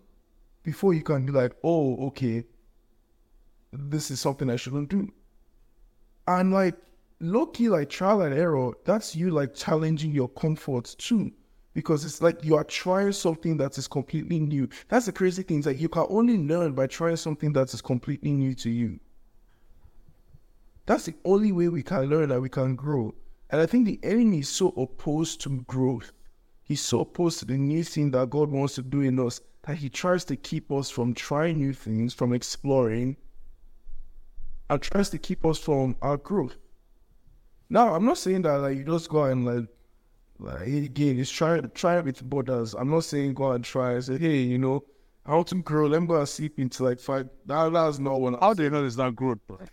before you can be like, oh, okay, this is something I shouldn't do. And like low key, like trial and error, that's you like challenging your comfort too. Because it's like you are trying something that is completely new. That's the crazy thing, is that you can only learn by trying something that is completely new to you. That's the only way we can learn that we can grow. And I think the enemy is so opposed to growth. He's so opposed to the new thing that God wants to do in us that he tries to keep us from trying new things, from exploring, and tries to keep us from our growth. Now, I'm not saying that like you just go and like like again, it's try try with borders. I'm not saying go and try and say, hey, you know, I want to grow. Let me go and sleep into like five. That, that's not one. How do you know it's not growth, bro?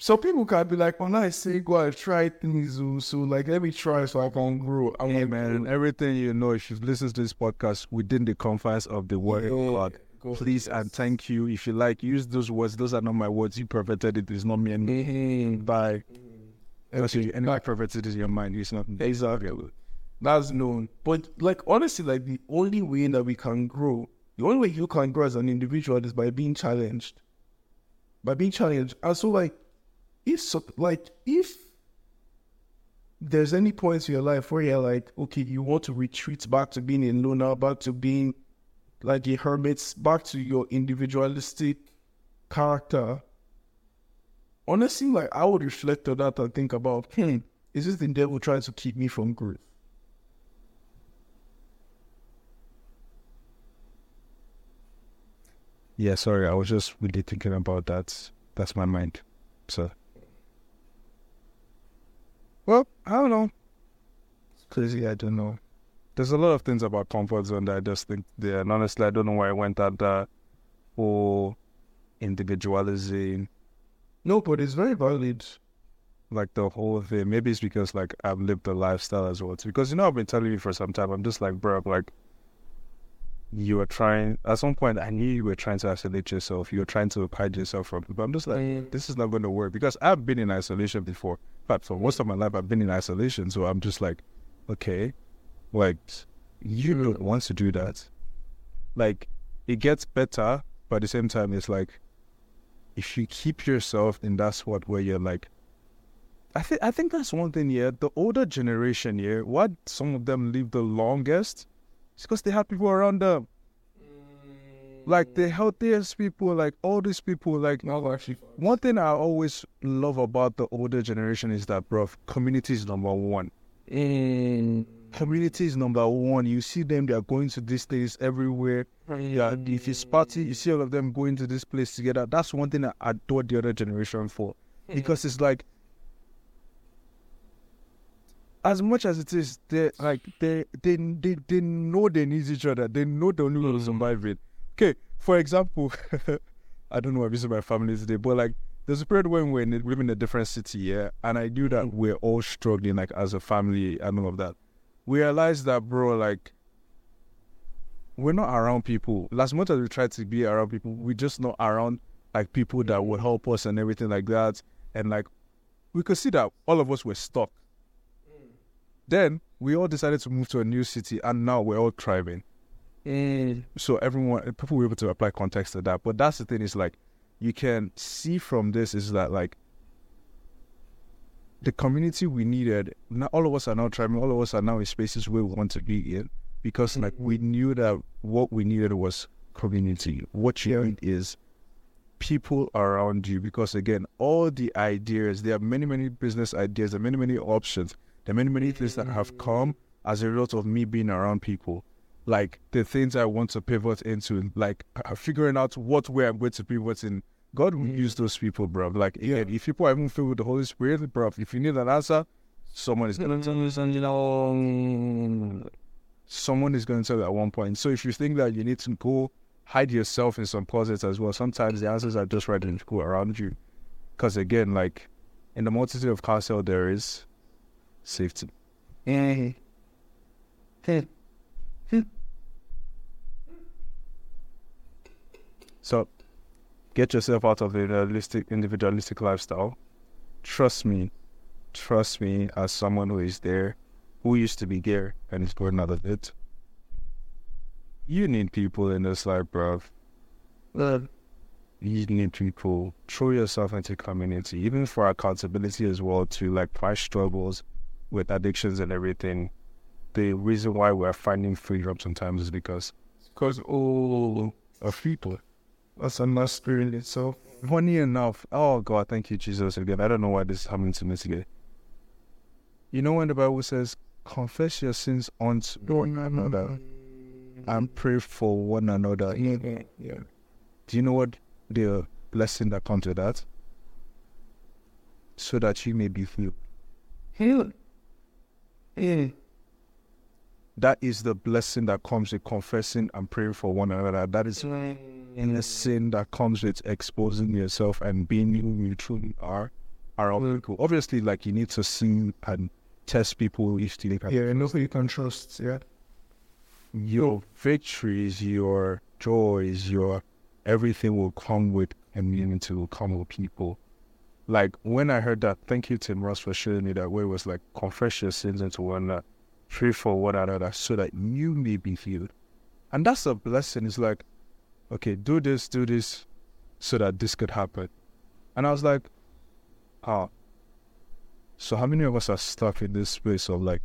So people can be like, when I say go and try things, oh, so like let me try so I can grow. I'm hey man, grow. everything you know, if you've listened to this podcast within the confines of the word of God, Go Please and thank you. If you like, use those words. Those are not my words. You perverted it. It's not me. And mm-hmm. by okay. anyway, perverted is your mind. It's not exactly. That's known. But like honestly, like the only way that we can grow, the only way you can grow as an individual is by being challenged. By being challenged. And so like if so, like if there's any points in your life where you're like, okay, you want to retreat back to being a loner, back to being like a hermit, back to your individualistic character. Honestly, like I would reflect on that and think about, hmm, is this the devil trying to keep me from growth? Yeah, sorry, I was just really thinking about that. That's my mind. So, well, I don't know. It's crazy. I don't know there's a lot of things about comfort zone that I just think there. And honestly, I don't know why I went at that whole individualism. No, but it's very valid. Like the whole thing. Maybe it's because like I've lived the lifestyle as well. It's because you know I've been telling you for some time. I'm just like, bro, like you were trying at some point I knew you were trying to isolate yourself. You were trying to hide yourself from people. I'm just like, mm. this is not gonna work because I've been in isolation before but for most of my life I've been in isolation, so I'm just like, okay, like you don't want to do that. Like it gets better, but at the same time, it's like if you keep yourself in that spot where you're like, I think I think that's one thing. Yeah, the older generation here, what some of them live the longest, is because they have people around them. Mm. Like the healthiest people, like all these people, like No, actually, one thing I always love about the older generation is that, bro, community is number one. Mm. Community is number one. You see them; they are going to these things everywhere. Yeah, if it's party, you see all of them going to this place together. That's one thing I adore the other generation for, hmm. because it's like, as much as it is, they like they they they they know they need each other. They know they only will hmm. survive it. Okay, for example, I don't know if this is my family today, but like there's a period when we're in, we live in a different city, yeah, and I knew that hmm. we're all struggling like as a family and all of that. We realized that, bro, like we're not around people. As much as we try to be around people, we're just not around like people that would help us and everything like that. And like we could see that all of us were stuck. Mm. Then we all decided to move to a new city, and now we're all thriving. Mm. So everyone, people were able to apply context to that. But that's the thing is like, you can see from this is that like the community we needed. Now all of us are now thriving. All of us are now in spaces where we want to be in because like we knew that what we needed was community. What you need is people around you because again, all the ideas, there are many, many business ideas, there are many, many options, there are many, many things that have come as a result of me being around people. Like the things I want to pivot into, like uh, figuring out what way I'm going to pivot in. God will use those people, bro. Like again, if people are even filled with the Holy Spirit, bro, if you need an answer, someone is gonna someone is going to tell you at one point. So if you think that you need to go hide yourself in some closets as well, sometimes the answers are just right in school around you. Because again, like in the multitude of counsel, there is safety. Eh. Hm. So get yourself out of the individualistic, individualistic lifestyle. Trust me, trust me, as someone who is there, who used to be there and is going out of it. You need people in this life, bruv. You need people. Throw yourself into community, even for accountability as well, to like past struggles with addictions and everything. The reason why we're finding freedom sometimes is because because all of people. that's a nice spirit itself. Funny enough, oh God, thank you, Jesus. Again, I don't know why this is happening to me today. You know when the Bible says, confess your sins unto one another and pray for one another. Yeah, yeah. Do you know what the blessing that comes with that? So that you may be healed. Heal. Yeah. That is the blessing that comes with confessing and praying for one another. That is in the sin that comes with exposing yourself and being who you truly are around people. Obviously, like you need to see and test people if they can. Yeah, you can trust. Yeah. Your victories, your joys, your everything will come with community, will come with people. Like when I heard that, thank you, Tim Ross, for showing me that way. it was like confess your sins into one another, pray for one another, so that you may be healed. And that's a blessing. It's like, okay, do this, do this, so that this could happen. And I was like, ah. So how many of us are stuck in this space of like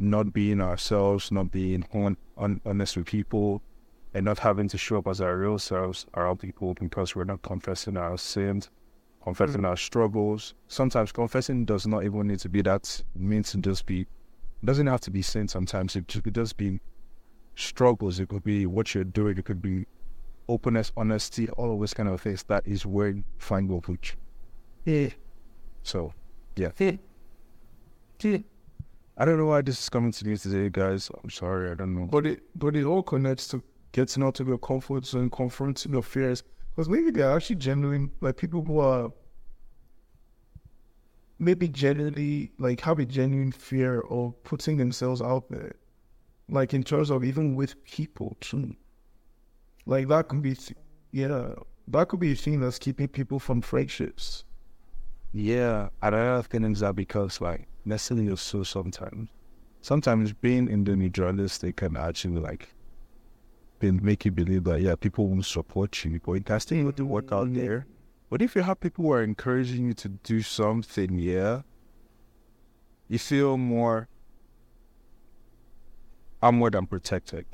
not being ourselves, not being hon- hon- honest with people, and not having to show up as our real selves around people because we're not confessing our sins, confessing hmm. our struggles. Sometimes confessing does not even need to be that. It means to just be, doesn't have to be sin sometimes. It could just be struggles. It could be what you're doing. It could be openness, honesty, all of those kind of things. That is where you find your future. Yeah. So, yeah. Yeah. Yeah. I don't know why this is coming to me today, guys. I'm sorry. I don't know. But it but it all connects to getting out of your comfort zone, confronting your fears. Because maybe they're actually genuine like people who are maybe genuinely like have a genuine fear of putting themselves out there. Like in terms of even with people too. Like that could be th- yeah. That could be a thing that's keeping people from friendships. Yeah, and another thing is that because like necessarily you're so sometimes, sometimes being individualistic can actually like been make you believe that yeah people won't support you, but you can still do work out mm. there. But if you have people who are encouraging you to do something, yeah, you feel more. I'm more than protected.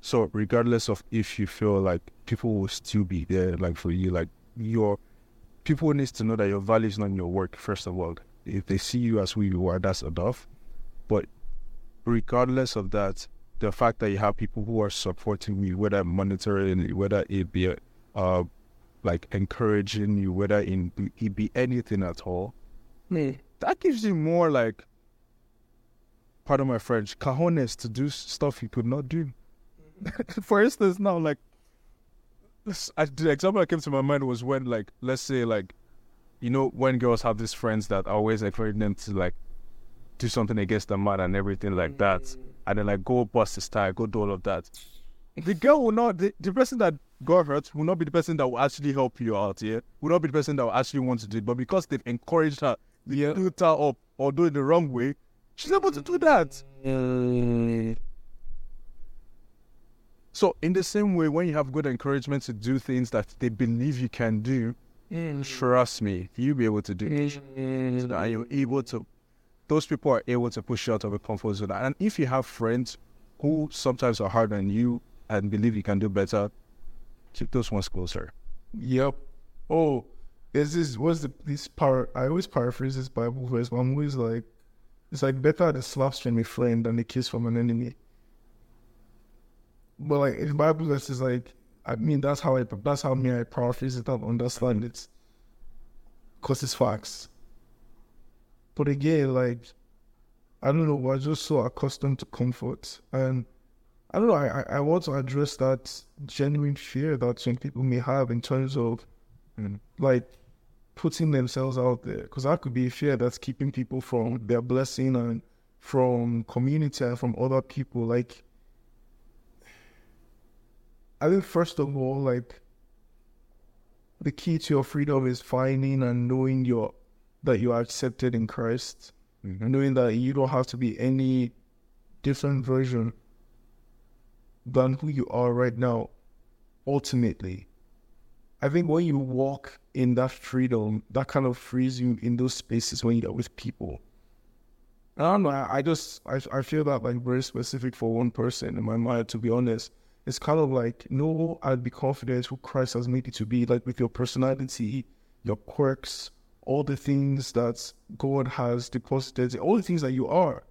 So regardless of if you feel like people will still be there, like for you, like your people needs to know that your value is not in your work. First of all, if they see you as who you are, that's enough. But regardless of that, the fact that you have people who are supporting you, whether monetarily, whether it be uh, like encouraging you, whether in it be anything at all, that gives you more like, pardon my French, cajones to do stuff you could not do. For instance, now like I, the example that came to my mind was when like let's say like you know when girls have these friends that always encourage them to like do something against the man and everything like that, mm. and then like go bust his tie, go do all of that. The girl will not. The, the person that got hurt will not be the person that will actually help you out. Yeah, will not be the person that will actually want to do it. But because they've encouraged her, they Yeah. built her up or do it the wrong way, she's able to do that. Mm. So in the same way, when you have good encouragement to do things that they believe you can do, mm. trust me, you'll be able to do it. And you're able to, those people are able to push you out of a comfort zone. And if you have friends who sometimes are harder than you and believe you can do better, keep those ones closer. Yep. Oh, there's this. What's the this part? I always paraphrase this Bible verse, but I'm always like, it's like better the slap from a friend than a kiss from an enemy. But like, in Bible verse is like, I mean, that's how I that's how me I paraphrase it and understand it, cause it's facts. But again, like, I don't know, we're just so accustomed to comfort, and I don't know. I I, want to address that genuine fear that some people may have in terms of mm, like putting themselves out there because that could be a fear that's keeping people from their blessing and from community and from other people like i think first of all like the key to your freedom is finding and knowing your that you are accepted in christ mm-hmm. and knowing that you don't have to be any different version than who you are right now ultimately I think when you walk in that freedom, that kind of frees you in those spaces when you're with people. I don't know. I, I just I, I feel that like very specific for one person in my mind. To be honest, it's kind of like know and be confident who Christ has made you to be. Like with your personality, your quirks, all the things that God has deposited, all the things that you are.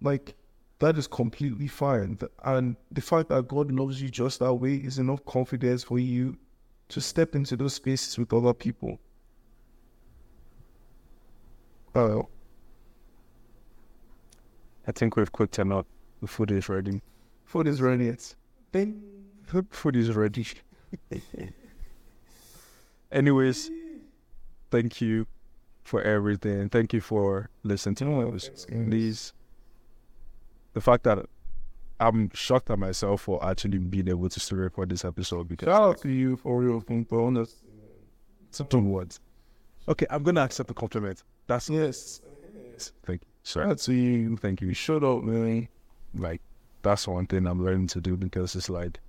Like that is completely fine. And the fact that God loves you just that way is enough confidence for you to step into those spaces with other people. Oh, I think we've cooked enough. The food is ready. food is ready. It's The food is ready. Anyways, thank you for everything. Thank you for listening to us. Please, the fact that I'm shocked at myself for actually being able to still record this episode because shout out to you for your bonus. something words. Okay, I'm gonna accept the compliment. That's Yes, thank you. shout Sorry, out to you. thank you. Shut up, man. like that's one thing I'm learning to do because it's like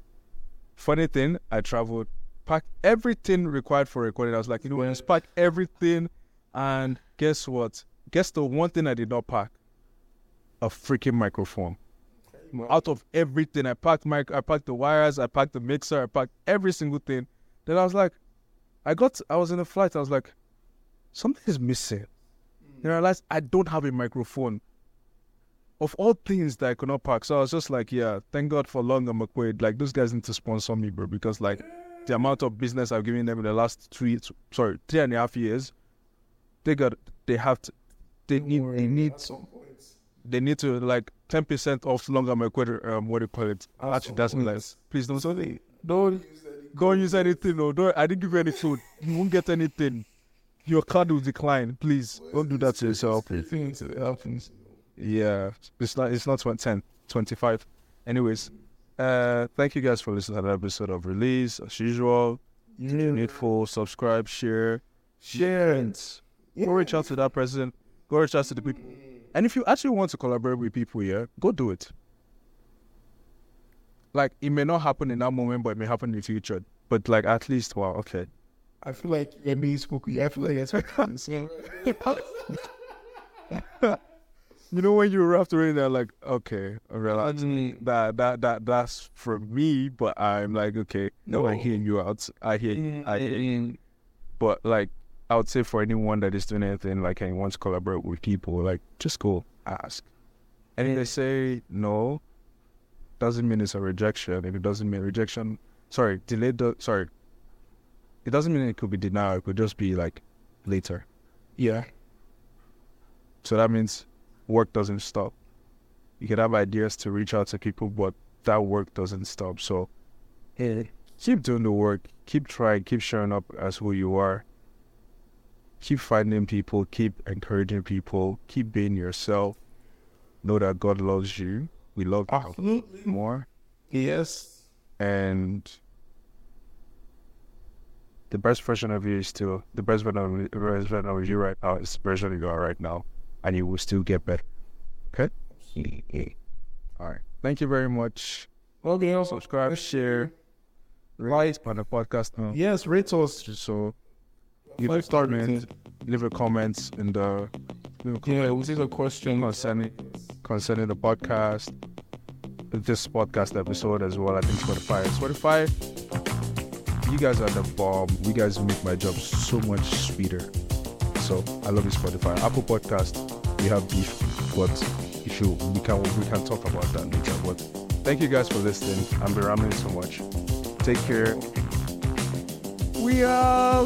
funny thing, I traveled, packed everything required for recording. I was like, you know what, just pack everything and guess what? Guess the one thing I did not pack? A freaking microphone. Out of everything, I packed mic I packed the wires, I packed the mixer, I packed every single thing. Then I was like, I got I was in a flight, I was like, something is missing. Then I realized I don't have a microphone of all things that I could not pack. So I was just like, yeah, thank God for Long and McQuade. Like those guys need to sponsor me, bro, because like the amount of business I've given them in the last three, sorry, three and a half years, they got, they have to, they need, they need, they need to like ten percent off Long and McQuade. Um, what do you call it? Actually, that's points. please don't, Sorry, don't don't use anything. No, don't. I didn't give you any food. You won't get anything. Your card will decline. Please don't do that to yourself. things that happens. Yeah, it's not. It's not 20, 10, 25. Anyways, uh, thank you guys for listening to that episode of Release. As usual, needful. Subscribe, share, Shares. Go reach out to that person. Go reach out to the people. And if you actually want to collaborate with people here, go do it. Like it may not happen in that moment, but it may happen in the future. But like at least, wow, okay. I feel like you're being spooky. I feel like it's You know when you're after it, they're like, okay, relax. That that that that's for me, but I'm like, okay, no, I hear you out. I hear, you. I hear. you. But like, I would say for anyone that is doing anything like and wants to collaborate with people, like just go ask. And if they say no, doesn't mean it's a rejection. If it doesn't mean rejection, sorry, delayed. Do, sorry, it doesn't mean it could be denial. It could just be like later. yeah. So that means work doesn't stop. You can have ideas to reach out to people, but that work doesn't stop. So keep doing the work, keep trying, keep showing up as who you are. Keep finding people, keep encouraging people, keep being yourself. Know that God loves you. We love you more. Yes. And the best version of you is still the best version of, the best version of you right now is the version you are right now. And you will still get better. Okay? All right. Thank you very much. Well, they Subscribe, share, like on the podcast. Uh, Yes, rate us. so you can start, man. Leave a comment in the leave a comment Yeah, we'll take a question. concerning concerning the podcast, this podcast episode as well. I think Spotify. Spotify, you guys are the bomb. You guys make my job so much sweeter. So I love you, Spotify. Apple Podcast, we have beef, but if you we can we can talk about that later. But thank you guys for listening. I'm be rambling so much. Take care. We are.